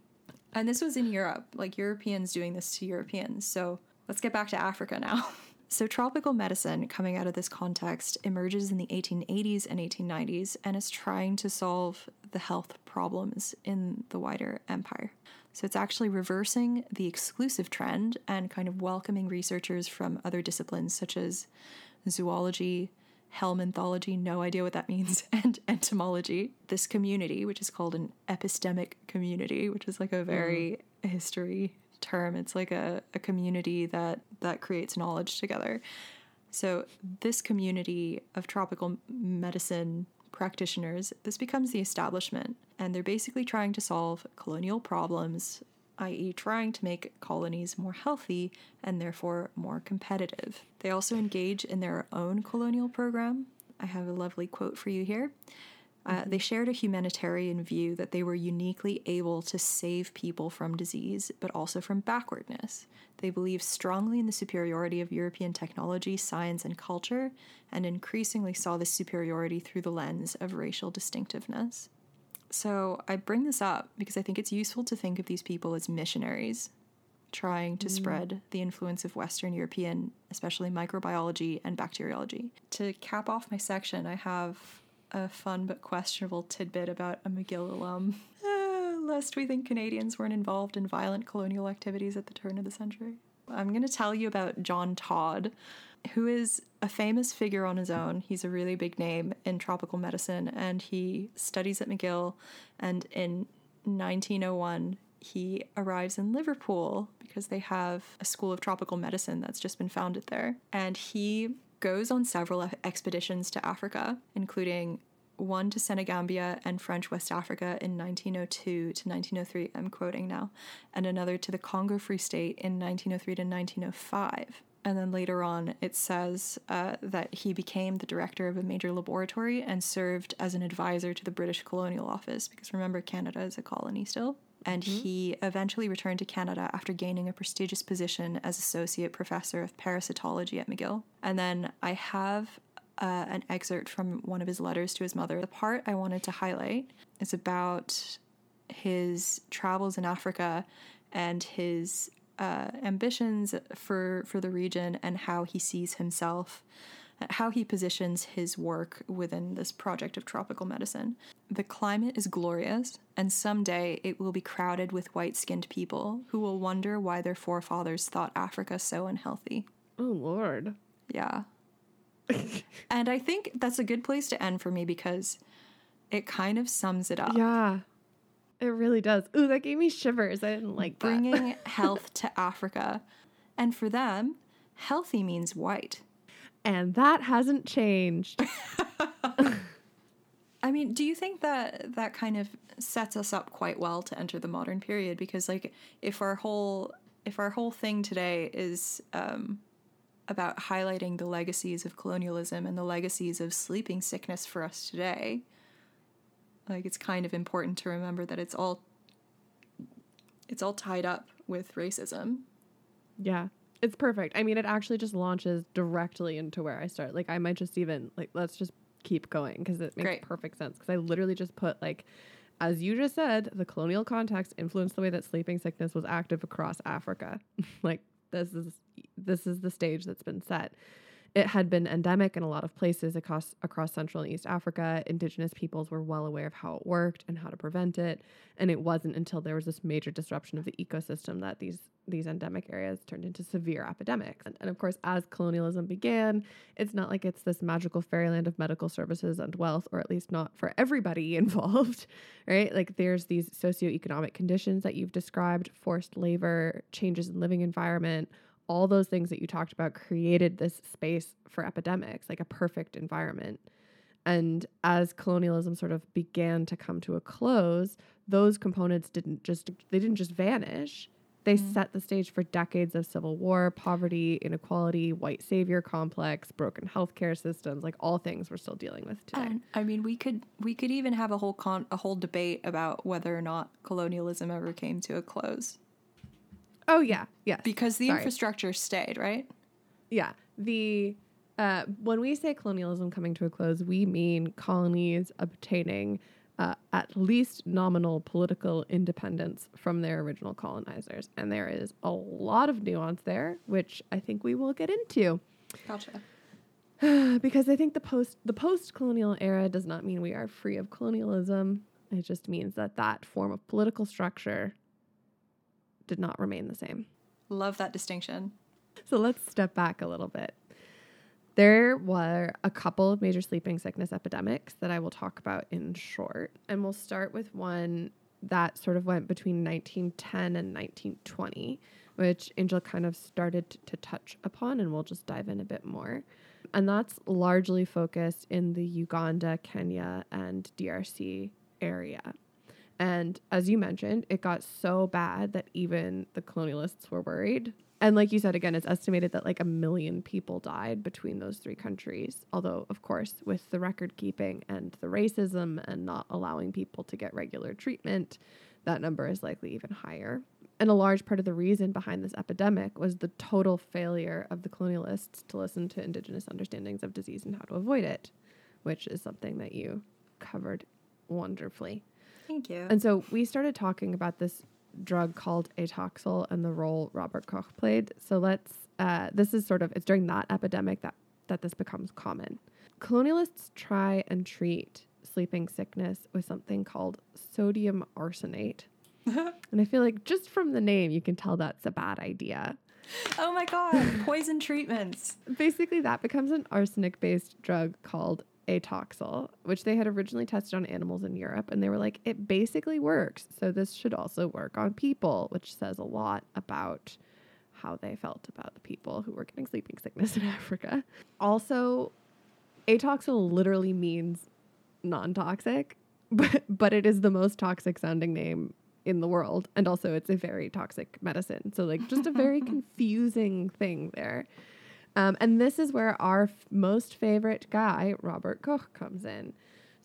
And this was in Europe, like Europeans doing this to Europeans. So let's get back to Africa now. So, tropical medicine coming out of this context emerges in the 1880s and 1890s and is trying to solve the health problems in the wider empire. So, it's actually reversing the exclusive trend and kind of welcoming researchers from other disciplines such as zoology, helminthology, no idea what that means, and entomology. This community, which is called an epistemic community, which is like a very mm. history term. It's like a, a community that that creates knowledge together. So this community of tropical medicine practitioners, this becomes the establishment, and they're basically trying to solve colonial problems, i.e., trying to make colonies more healthy and therefore more competitive. They also engage in their own colonial program. I have a lovely quote for you here. Uh, they shared a humanitarian view that they were uniquely able to save people from disease, but also from backwardness. They believed strongly in the superiority of European technology, science, and culture, and increasingly saw this superiority through the lens of racial distinctiveness. So I bring this up because I think it's useful to think of these people as missionaries trying to mm. spread the influence of Western European, especially microbiology and bacteriology. To cap off my section, I have a fun but questionable tidbit about a McGill alum, uh, lest we think Canadians weren't involved in violent colonial activities at the turn of the century. I'm going to tell you about John Todd, who is a famous figure on his own. He's a really big name in tropical medicine, and he studies at McGill. And in 1901, he arrives in Liverpool because they have a school of tropical medicine that's just been founded there. And he goes on several expeditions to Africa, including one to Senegambia and French West Africa in 1902 to 1903, I'm quoting now, and another to the Congo Free State in 1903 to 1905. And then later on, it says uh, that he became the director of a major laboratory and served as an advisor to the British Colonial Office, because remember, Canada is a colony still. And he eventually returned to Canada after gaining a prestigious position as associate professor of parasitology at McGill. And then I have uh, an excerpt from one of his letters to his mother. The part I wanted to highlight is about his travels in Africa and his uh, ambitions for for the region and how he sees himself how he positions his work within this project of tropical medicine. The climate is glorious, and someday it will be crowded with white skinned people who will wonder why their forefathers thought Africa so unhealthy. Oh, Lord. Yeah. and I think that's a good place to end for me because it kind of sums it up. Yeah. It really does. Ooh, that gave me shivers. I didn't like Bringing health to Africa. And for them, healthy means white. And that hasn't changed. I mean, do you think that that kind of sets us up quite well to enter the modern period? Because like, if our whole if our whole thing today is um, about highlighting the legacies of colonialism and the legacies of sleeping sickness for us today, like it's kind of important to remember that it's all it's all tied up with racism. Yeah. It's perfect. I mean, it actually just launches directly into where I start. Like I might just even like let's just keep going because it makes Great. perfect sense because I literally just put like as you just said, the colonial context influenced the way that sleeping sickness was active across Africa. like this is this is the stage that's been set. It had been endemic in a lot of places across across Central and East Africa. Indigenous peoples were well aware of how it worked and how to prevent it, and it wasn't until there was this major disruption of the ecosystem that these these endemic areas turned into severe epidemics. And, and of course, as colonialism began, it's not like it's this magical fairyland of medical services and wealth, or at least not for everybody involved, right? Like there's these socioeconomic conditions that you've described, forced labor, changes in living environment all those things that you talked about created this space for epidemics, like a perfect environment. And as colonialism sort of began to come to a close, those components didn't just they didn't just vanish. They mm. set the stage for decades of civil war, poverty, inequality, white savior complex, broken healthcare systems, like all things we're still dealing with today. And, I mean, we could we could even have a whole con- a whole debate about whether or not colonialism ever came to a close. Oh yeah, yeah. Because the Sorry. infrastructure stayed, right? Yeah. The uh, when we say colonialism coming to a close, we mean colonies obtaining uh, at least nominal political independence from their original colonizers, and there is a lot of nuance there, which I think we will get into. Gotcha. because I think the post the post colonial era does not mean we are free of colonialism. It just means that that form of political structure did not remain the same. Love that distinction. So let's step back a little bit. There were a couple of major sleeping sickness epidemics that I will talk about in short. And we'll start with one that sort of went between 1910 and 1920, which Angel kind of started to touch upon, and we'll just dive in a bit more. And that's largely focused in the Uganda, Kenya, and DRC area. And as you mentioned, it got so bad that even the colonialists were worried. And like you said, again, it's estimated that like a million people died between those three countries. Although, of course, with the record keeping and the racism and not allowing people to get regular treatment, that number is likely even higher. And a large part of the reason behind this epidemic was the total failure of the colonialists to listen to indigenous understandings of disease and how to avoid it, which is something that you covered wonderfully. Thank you. And so we started talking about this drug called atoxyl and the role Robert Koch played. So let's uh, this is sort of it's during that epidemic that that this becomes common. Colonialists try and treat sleeping sickness with something called sodium arsenate. and I feel like just from the name you can tell that's a bad idea. Oh my god, poison treatments. Basically that becomes an arsenic based drug called atoxyl, which they had originally tested on animals in Europe, and they were like, it basically works. So this should also work on people, which says a lot about how they felt about the people who were getting sleeping sickness in Africa. Also, atoxyl literally means non toxic, but, but it is the most toxic sounding name in the world. And also, it's a very toxic medicine. So, like, just a very confusing thing there. Um, and this is where our f- most favorite guy, Robert Koch, comes in.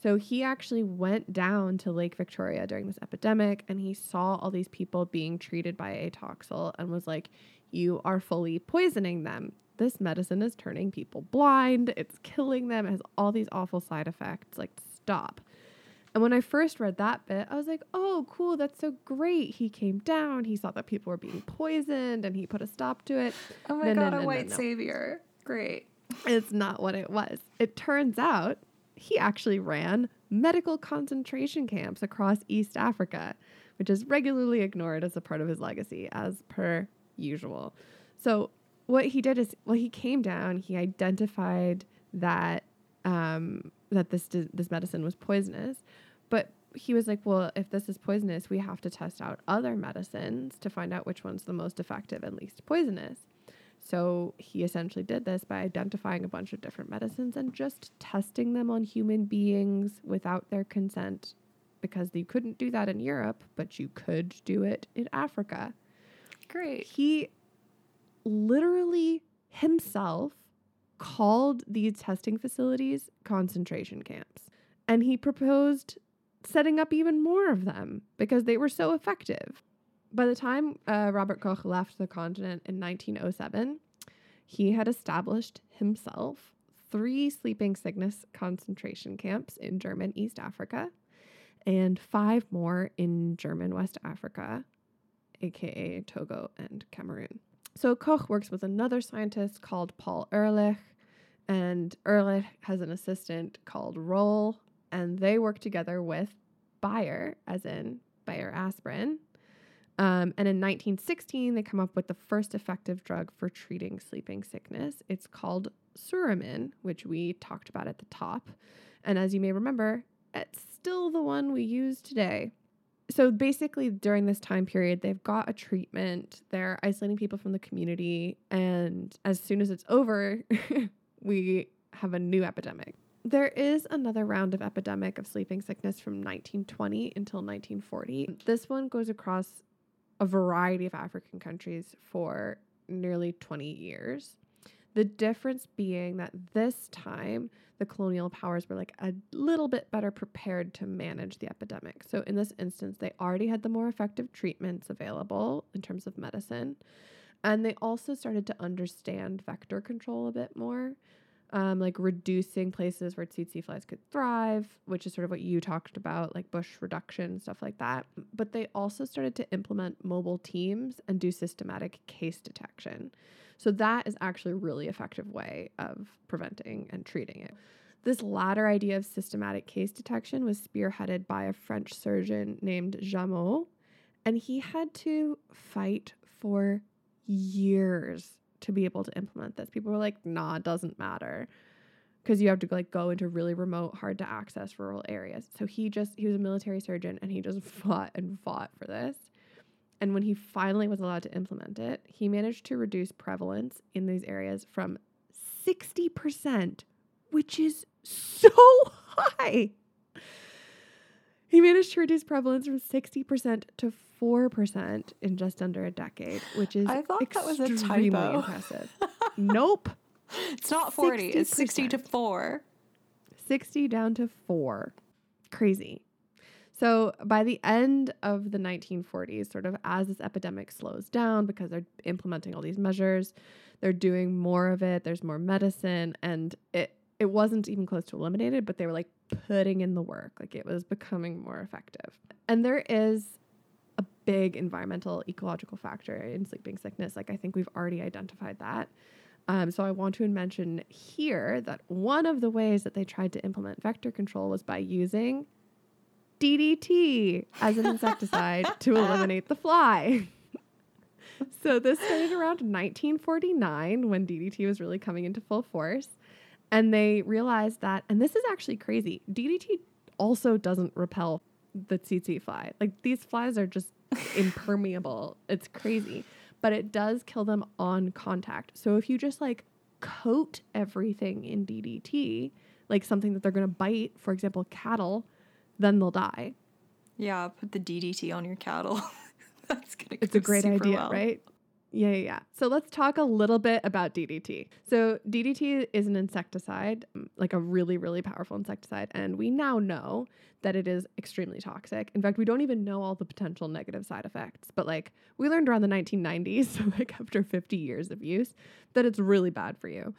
So he actually went down to Lake Victoria during this epidemic and he saw all these people being treated by atoxyl and was like, You are fully poisoning them. This medicine is turning people blind. It's killing them. It has all these awful side effects. Like, stop. And when I first read that bit, I was like, oh, cool, that's so great. He came down, he saw that people were being poisoned, and he put a stop to it. Oh my no, god, no, no, a white savior. Great. It's not what it was. It turns out he actually ran medical concentration camps across East Africa, which is regularly ignored as a part of his legacy, as per usual. So, what he did is, well, he came down, he identified that um, that this this medicine was poisonous, but he was like, well, if this is poisonous, we have to test out other medicines to find out which one's the most effective and least poisonous. So he essentially did this by identifying a bunch of different medicines and just testing them on human beings without their consent because you couldn't do that in Europe, but you could do it in Africa. Great. He literally himself called these testing facilities concentration camps. And he proposed setting up even more of them because they were so effective. By the time uh, Robert Koch left the continent in 1907, he had established himself three sleeping sickness concentration camps in German East Africa and five more in German West Africa, aka Togo and Cameroon. So Koch works with another scientist called Paul Ehrlich, and Ehrlich has an assistant called Roehl, and they work together with Bayer, as in Bayer aspirin. Um, and in 1916, they come up with the first effective drug for treating sleeping sickness. It's called Suramin, which we talked about at the top. And as you may remember, it's still the one we use today so basically during this time period they've got a treatment they're isolating people from the community and as soon as it's over we have a new epidemic there is another round of epidemic of sleeping sickness from 1920 until 1940 this one goes across a variety of african countries for nearly 20 years the difference being that this time the colonial powers were like a little bit better prepared to manage the epidemic. So, in this instance, they already had the more effective treatments available in terms of medicine. And they also started to understand vector control a bit more, um, like reducing places where tsetse flies could thrive, which is sort of what you talked about, like bush reduction, stuff like that. But they also started to implement mobile teams and do systematic case detection. So that is actually a really effective way of preventing and treating it. This latter idea of systematic case detection was spearheaded by a French surgeon named Jamot, and he had to fight for years to be able to implement this. People were like, "Nah, it doesn't matter." Because you have to like go into really remote, hard to access rural areas. So he just he was a military surgeon and he just fought and fought for this. And when he finally was allowed to implement it, he managed to reduce prevalence in these areas from 60%, which is so high. He managed to reduce prevalence from 60% to 4% in just under a decade, which is I thought that was a typo. impressive. nope. It's not 40, 60%. it's 60 to 4. 60 down to 4. Crazy. So by the end of the 1940s, sort of as this epidemic slows down because they're implementing all these measures, they're doing more of it, there's more medicine, and it it wasn't even close to eliminated, but they were like putting in the work, like it was becoming more effective. And there is big environmental ecological factor in sleeping sickness. Like I think we've already identified that. Um, so I want to mention here that one of the ways that they tried to implement vector control was by using DDT as an insecticide to eliminate the fly. so this started around 1949 when DDT was really coming into full force. And they realized that, and this is actually crazy, DDT also doesn't repel the tsetse fly. Like these flies are just impermeable. It's crazy. But it does kill them on contact. So if you just like coat everything in DDT, like something that they're going to bite, for example, cattle, then they'll die. Yeah, put the DDT on your cattle. That's gonna. It's a great idea, well. right? Yeah, yeah, yeah. So let's talk a little bit about DDT. So DDT is an insecticide, mm, like a really, really powerful insecticide, and we now know that it is extremely toxic. In fact, we don't even know all the potential negative side effects, but like we learned around the 1990s, so like after 50 years of use, that it's really bad for you.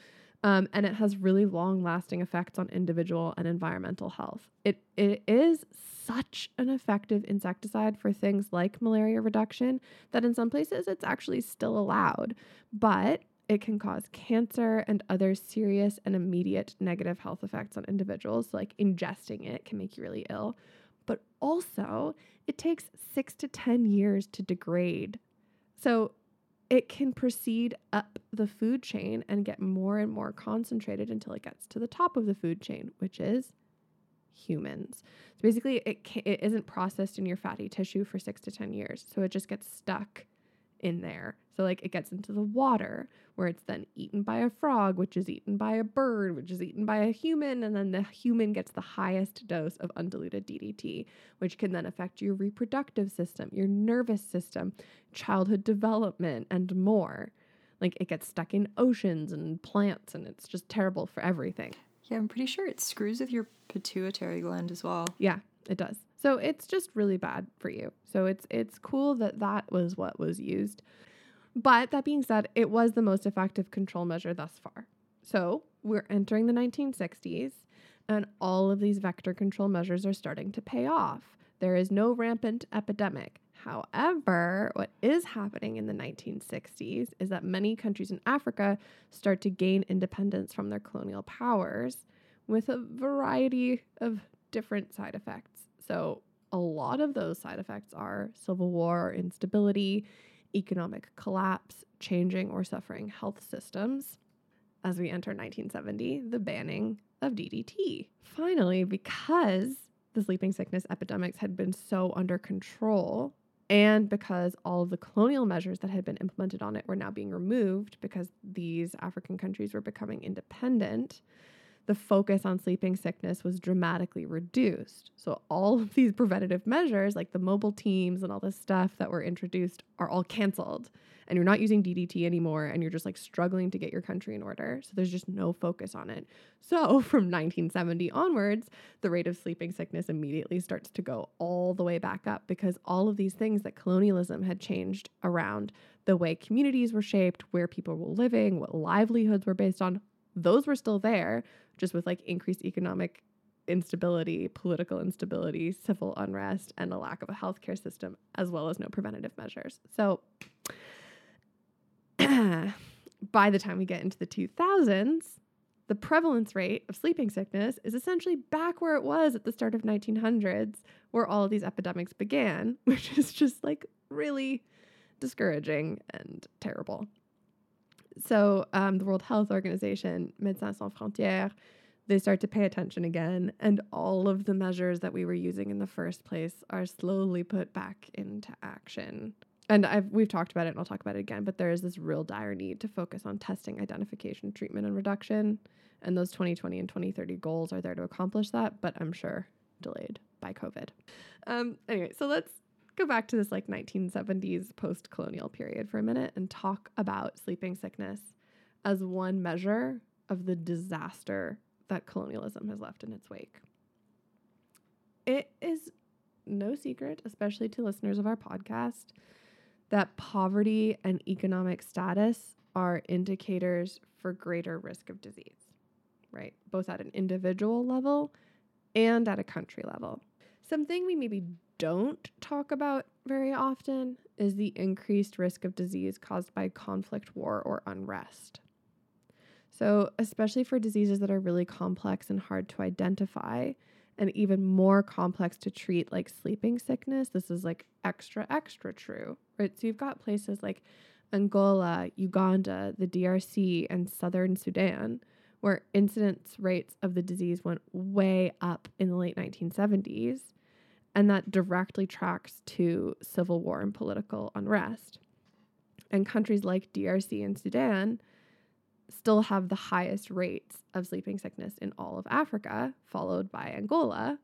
Um, and it has really long lasting effects on individual and environmental health. It, it is such an effective insecticide for things like malaria reduction that in some places it's actually still allowed, but it can cause cancer and other serious and immediate negative health effects on individuals. like ingesting it can make you really ill. But also, it takes six to 10 years to degrade. So it can proceed up the food chain and get more and more concentrated until it gets to the top of the food chain, which is humans. So basically, it, it isn't processed in your fatty tissue for six to 10 years. So it just gets stuck in there. So, like, it gets into the water where it's then eaten by a frog, which is eaten by a bird, which is eaten by a human. And then the human gets the highest dose of undiluted DDT, which can then affect your reproductive system, your nervous system, childhood development, and more. Like, it gets stuck in oceans and plants, and it's just terrible for everything. Yeah, I'm pretty sure it screws with your pituitary gland as well. Yeah, it does. So it's just really bad for you. So it's it's cool that that was what was used. But that being said, it was the most effective control measure thus far. So we're entering the 1960s, and all of these vector control measures are starting to pay off. There is no rampant epidemic. However, what is happening in the 1960s is that many countries in Africa start to gain independence from their colonial powers with a variety of different side effects. So, a lot of those side effects are civil war instability, economic collapse, changing or suffering health systems. As we enter 1970, the banning of DDT. Finally, because the sleeping sickness epidemics had been so under control, and because all of the colonial measures that had been implemented on it were now being removed because these African countries were becoming independent, the focus on sleeping sickness was dramatically reduced. So, all of these preventative measures, like the mobile teams and all this stuff that were introduced, are all canceled. And you're not using DDT anymore, and you're just like struggling to get your country in order. So, there's just no focus on it. So, from 1970 onwards, the rate of sleeping sickness immediately starts to go all the way back up because all of these things that colonialism had changed around the way communities were shaped, where people were living, what livelihoods were based on, those were still there just with like increased economic instability, political instability, civil unrest, and a lack of a healthcare system, as well as no preventative measures. So by the time we get into the 2000s, the prevalence rate of sleeping sickness is essentially back where it was at the start of 1900s, where all of these epidemics began, which is just like really discouraging and terrible. So um, the World Health Organization, Médecins Sans Frontières, they start to pay attention again, and all of the measures that we were using in the first place are slowly put back into action. And I've we've talked about it, and I'll talk about it again. But there is this real dire need to focus on testing, identification, treatment, and reduction. And those 2020 and 2030 goals are there to accomplish that, but I'm sure delayed by COVID. Um, anyway, so let's go back to this like 1970s post colonial period for a minute and talk about sleeping sickness as one measure of the disaster that colonialism has left in its wake. It is no secret, especially to listeners of our podcast, that poverty and economic status are indicators for greater risk of disease, right? Both at an individual level and at a country level. Something we maybe don't talk about very often is the increased risk of disease caused by conflict, war, or unrest. So, especially for diseases that are really complex and hard to identify, and even more complex to treat, like sleeping sickness, this is like extra, extra true, right? So, you've got places like Angola, Uganda, the DRC, and southern Sudan, where incidence rates of the disease went way up in the late 1970s and that directly tracks to civil war and political unrest. And countries like DRC and Sudan still have the highest rates of sleeping sickness in all of Africa, followed by Angola.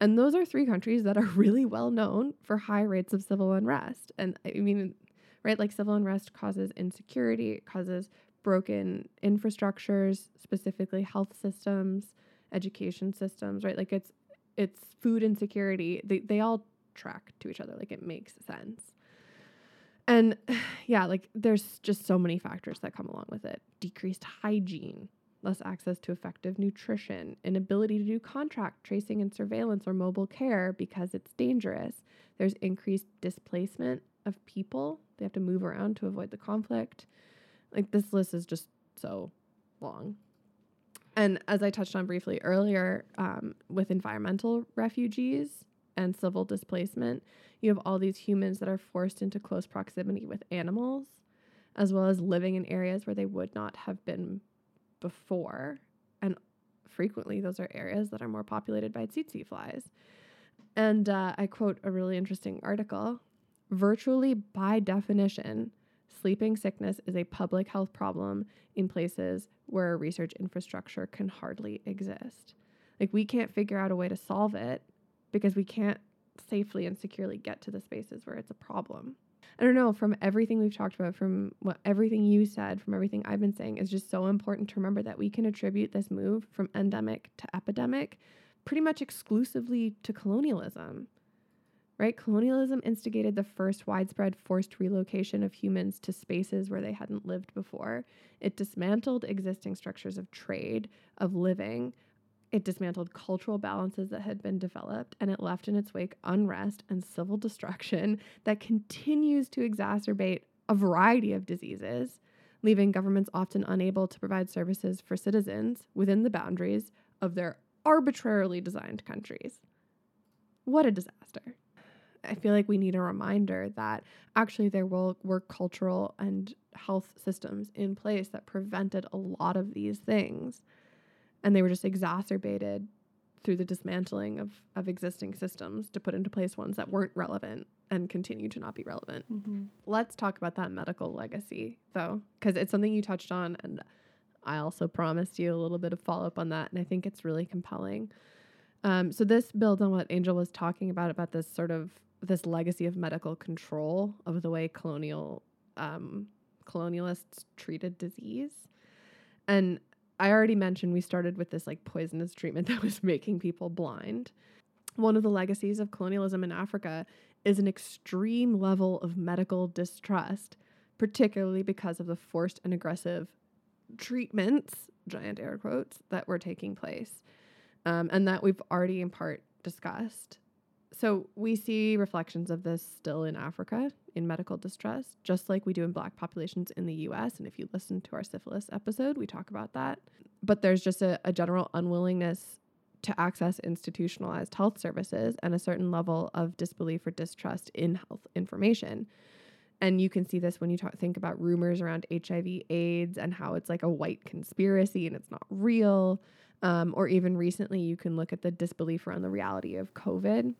And those are three countries that are really well known for high rates of civil unrest. And I mean, right? Like civil unrest causes insecurity, it causes broken infrastructures, specifically health systems, education systems, right? Like it's it's food insecurity. They they all track to each other. Like it makes sense. And yeah, like there's just so many factors that come along with it. Decreased hygiene, less access to effective nutrition, inability to do contract tracing and surveillance or mobile care because it's dangerous. There's increased displacement of people. They have to move around to avoid the conflict. Like this list is just so long. And as I touched on briefly earlier, um, with environmental refugees and civil displacement, you have all these humans that are forced into close proximity with animals, as well as living in areas where they would not have been before. And frequently, those are areas that are more populated by tsetse flies. And uh, I quote a really interesting article virtually by definition, sleeping sickness is a public health problem in places where research infrastructure can hardly exist. Like, we can't figure out a way to solve it because we can't safely and securely get to the spaces where it's a problem. I don't know, from everything we've talked about, from what everything you said, from everything I've been saying, is just so important to remember that we can attribute this move from endemic to epidemic pretty much exclusively to colonialism right? Colonialism instigated the first widespread forced relocation of humans to spaces where they hadn't lived before. It dismantled existing structures of trade, of living. It dismantled cultural balances that had been developed, and it left in its wake unrest and civil destruction that continues to exacerbate a variety of diseases, leaving governments often unable to provide services for citizens within the boundaries of their arbitrarily designed countries. What a disaster. I feel like we need a reminder that actually there will were cultural and health systems in place that prevented a lot of these things. And they were just exacerbated through the dismantling of, of existing systems to put into place ones that weren't relevant and continue to not be relevant. Mm-hmm. Let's talk about that medical legacy, though, because it's something you touched on. And I also promised you a little bit of follow up on that. And I think it's really compelling. Um, so this builds on what Angel was talking about about this sort of this legacy of medical control of the way colonial um, colonialists treated disease. And I already mentioned we started with this like poisonous treatment that was making people blind. One of the legacies of colonialism in Africa is an extreme level of medical distrust, particularly because of the forced and aggressive treatments, giant air quotes, that were taking place, um, and that we've already in part discussed. So we see reflections of this still in Africa in medical distress, just like we do in black populations in the US. And if you listen to our syphilis episode, we talk about that. But there's just a, a general unwillingness to access institutionalized health services and a certain level of disbelief or distrust in health information. And you can see this when you talk, think about rumors around HIV, AIDS, and how it's like a white conspiracy and it's not real. Um, or even recently, you can look at the disbelief around the reality of COVID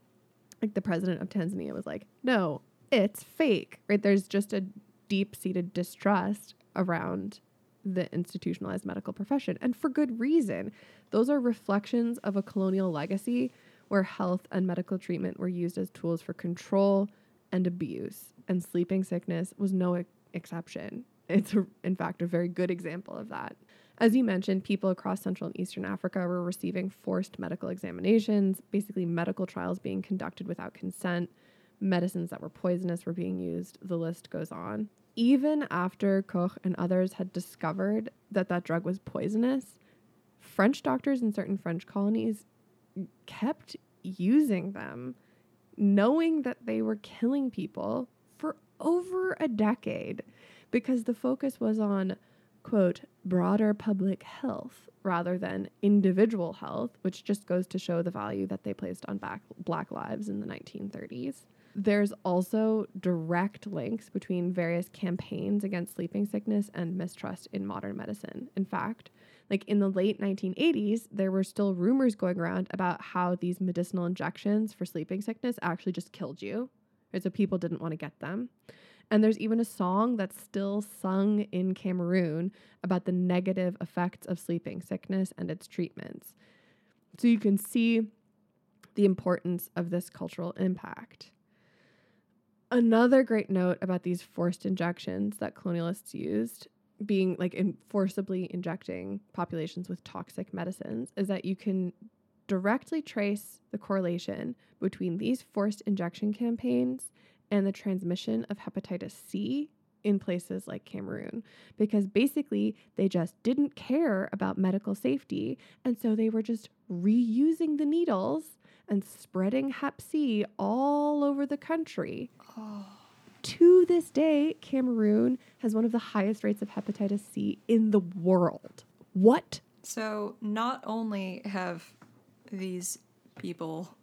like the president of Tanzania was like, no, it's fake, right? There's just a deep seated distrust around the institutionalized medical profession, and for good reason. Those are reflections of a colonial legacy where health and medical treatment were used as tools for control and abuse, and sleeping sickness was no exception. It's, a, in fact, a very good example of that. As you mentioned, people across Central and Eastern Africa were receiving forced medical examinations, basically, medical trials being conducted without consent, medicines that were poisonous were being used, the list goes on. Even after Koch and others had discovered that that drug was poisonous, French doctors in certain French colonies kept using them, knowing that they were killing people for over a decade because the focus was on quote, broader public health rather than individual health, which just goes to show the value that they placed on back, black lives in the 1930s. There's also direct links between various campaigns against sleeping sickness and mistrust in modern medicine. In fact, like in the late 1980s, there were still rumors going around about how these medicinal injections for sleeping sickness actually just killed you. Right? So people didn't want to get them. And there's even a song that's still sung in Cameroon about the negative effects of sleeping sickness and its treatments. So you can see the importance of this cultural impact. Another great note about these forced injections that colonialists used, being like in forcibly injecting populations with toxic medicines, is that you can directly trace the correlation between these forced injection campaigns and the transmission of hepatitis C in places like Cameroon because basically they just didn't care about medical safety. And so they were just reusing the needles and spreading Hep C all over the country. Oh. To this day, Cameroon has one of the highest rates of hepatitis C in the world. What? So, not only have these people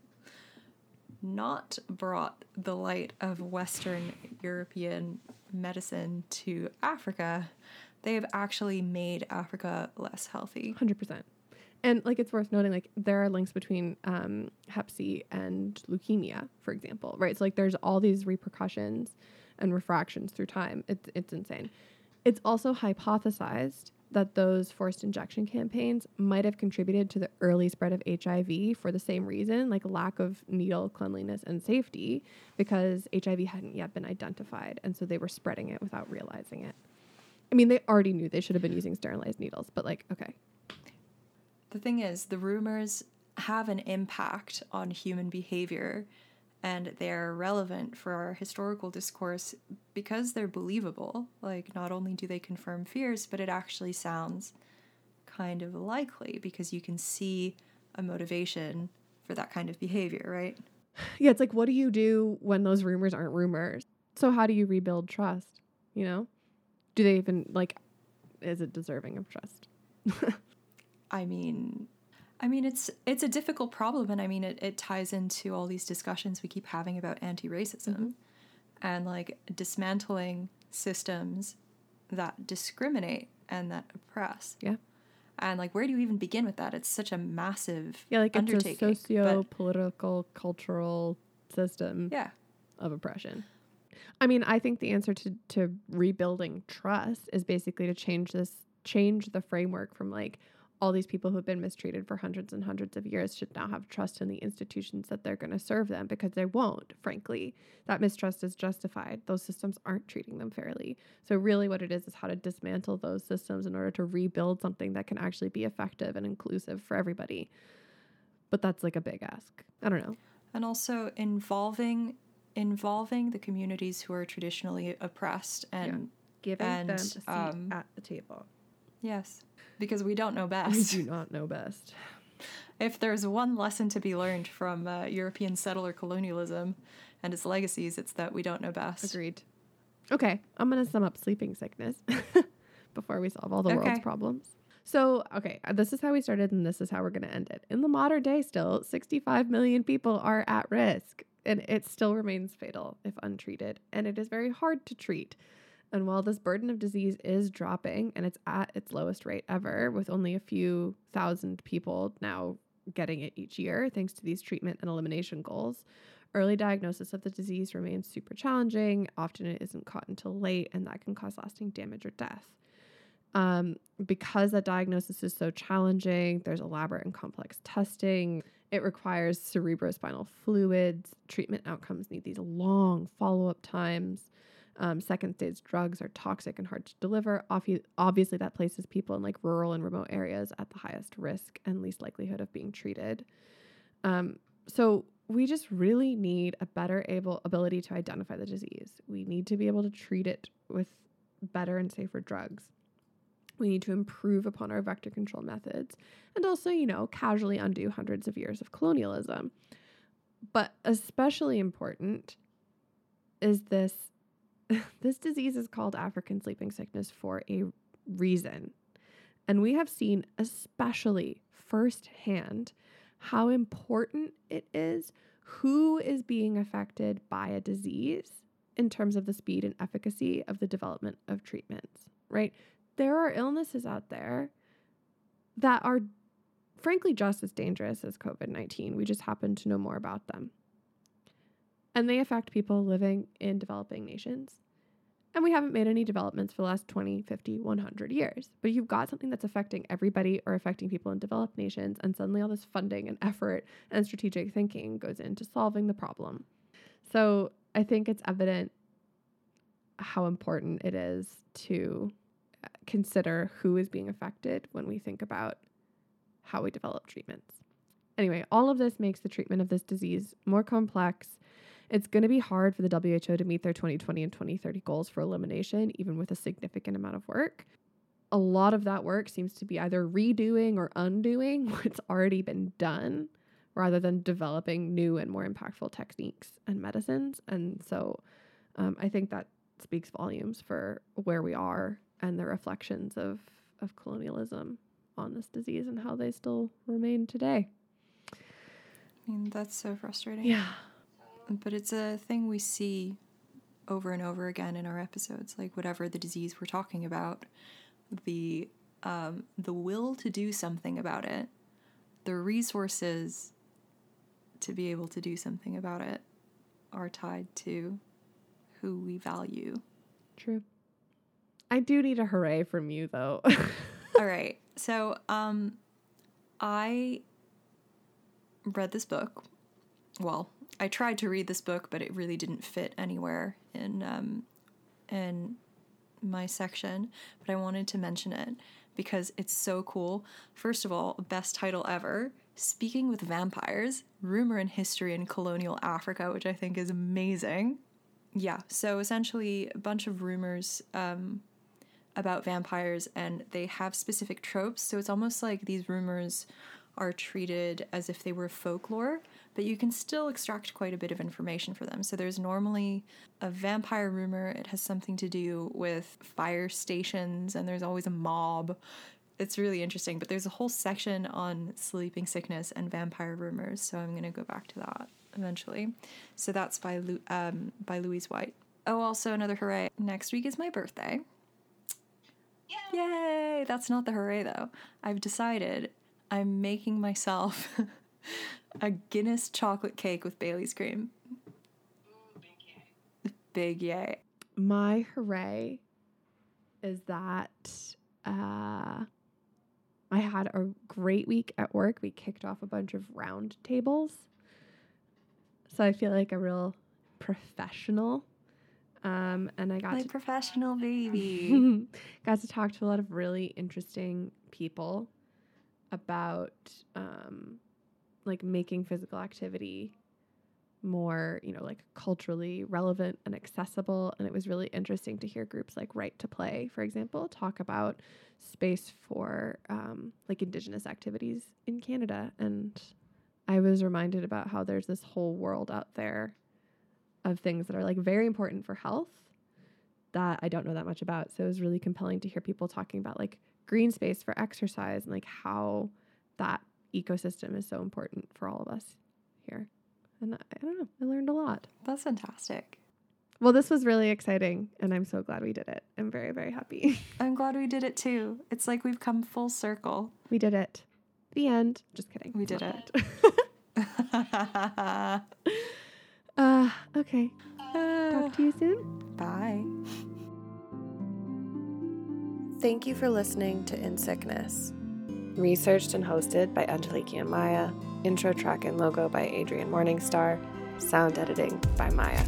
not brought the light of Western European medicine to Africa, they have actually made Africa less healthy. 100%. And like it's worth noting, like there are links between um, Hep C and leukemia, for example, right? So like there's all these repercussions and refractions through time. It's it's insane. It's also hypothesized that those forced injection campaigns might have contributed to the early spread of HIV for the same reason, like lack of needle cleanliness and safety, because HIV hadn't yet been identified. And so they were spreading it without realizing it. I mean, they already knew they should have been using sterilized needles, but like, okay. The thing is, the rumors have an impact on human behavior and they're relevant for our historical discourse because they're believable. Like, not only do they confirm fears, but it actually sounds kind of likely because you can see a motivation for that kind of behavior, right? Yeah, it's like, what do you do when those rumors aren't rumors? So, how do you rebuild trust? You know? Do they even, like, is it deserving of trust? I mean, I mean, it's it's a difficult problem, and I mean, it, it ties into all these discussions we keep having about anti-racism mm-hmm. and like dismantling systems that discriminate and that oppress. Yeah. And like, where do you even begin with that? It's such a massive yeah, like it's a socio-political, cultural system. Yeah. Of oppression. I mean, I think the answer to to rebuilding trust is basically to change this, change the framework from like all these people who've been mistreated for hundreds and hundreds of years should now have trust in the institutions that they're going to serve them because they won't, frankly. That mistrust is justified. Those systems aren't treating them fairly. So, really, what it is is how to dismantle those systems in order to rebuild something that can actually be effective and inclusive for everybody. But that's like a big ask. I don't know. And also involving involving the communities who are traditionally oppressed and yeah. giving and, them a seat um, at the table. Yes because we don't know best. We do not know best. If there's one lesson to be learned from uh, European settler colonialism and its legacies, it's that we don't know best. Agreed. Okay, I'm going to sum up sleeping sickness before we solve all the okay. world's problems. So, okay, uh, this is how we started and this is how we're going to end it. In the modern day, still, 65 million people are at risk, and it still remains fatal if untreated, and it is very hard to treat. And while this burden of disease is dropping and it's at its lowest rate ever, with only a few thousand people now getting it each year, thanks to these treatment and elimination goals, early diagnosis of the disease remains super challenging. Often it isn't caught until late, and that can cause lasting damage or death. Um, because that diagnosis is so challenging, there's elaborate and complex testing. It requires cerebrospinal fluids. Treatment outcomes need these long follow up times. Um, second stage drugs are toxic and hard to deliver. Obviously, that places people in like rural and remote areas at the highest risk and least likelihood of being treated. Um, so we just really need a better able ability to identify the disease. We need to be able to treat it with better and safer drugs. We need to improve upon our vector control methods and also, you know, casually undo hundreds of years of colonialism. But especially important is this this disease is called African sleeping sickness for a reason. And we have seen, especially firsthand, how important it is who is being affected by a disease in terms of the speed and efficacy of the development of treatments, right? There are illnesses out there that are frankly just as dangerous as COVID 19. We just happen to know more about them. And they affect people living in developing nations. And we haven't made any developments for the last 20, 50, 100 years. But you've got something that's affecting everybody or affecting people in developed nations, and suddenly all this funding and effort and strategic thinking goes into solving the problem. So I think it's evident how important it is to uh, consider who is being affected when we think about how we develop treatments. Anyway, all of this makes the treatment of this disease more complex. It's going to be hard for the WHO to meet their 2020 and 2030 goals for elimination, even with a significant amount of work. A lot of that work seems to be either redoing or undoing what's already been done rather than developing new and more impactful techniques and medicines. And so um, I think that speaks volumes for where we are and the reflections of, of colonialism on this disease and how they still remain today. I mean, that's so frustrating. Yeah. But it's a thing we see over and over again in our episodes. Like whatever the disease we're talking about, the um, the will to do something about it, the resources to be able to do something about it are tied to who we value. True. I do need a hooray from you though. All right. So, um I read this book. Well, I tried to read this book, but it really didn't fit anywhere in um in my section, but I wanted to mention it because it's so cool. First of all, best title ever. Speaking with Vampires, Rumor and History in Colonial Africa, which I think is amazing. Yeah, so essentially, a bunch of rumors um, about vampires, and they have specific tropes. So it's almost like these rumors are treated as if they were folklore, but you can still extract quite a bit of information for them. So there's normally a vampire rumor, it has something to do with fire stations, and there's always a mob. It's really interesting, but there's a whole section on sleeping sickness and vampire rumors, so I'm going to go back to that eventually. So that's by Lu- um, by Luise White. Oh, also another hooray! Next week is my birthday. Yay! Yay! That's not the hooray though. I've decided I'm making myself a Guinness chocolate cake with Bailey's cream. Big yay. My hooray is that uh, I had a great week at work. We kicked off a bunch of round tables. So I feel like a real professional. Um, and I got My to professional baby. got to talk to a lot of really interesting people about um, like making physical activity more, you know, like culturally relevant and accessible. And it was really interesting to hear groups like Right to Play, for example, talk about space for um, like Indigenous activities in Canada. And I was reminded about how there's this whole world out there of things that are like very important for health that I don't know that much about. So it was really compelling to hear people talking about like green space for exercise and like how that ecosystem is so important for all of us here. And I, I don't know, I learned a lot. That's fantastic. Well, this was really exciting, and I'm so glad we did it. I'm very, very happy. I'm glad we did it too. It's like we've come full circle. we did it. The end. Just kidding. We did Not it. it. uh, okay. Talk to you soon. Bye. Thank you for listening to In Sickness. Researched and hosted by Angelique and Maya. Intro track and logo by Adrian Morningstar. Sound editing by Maya.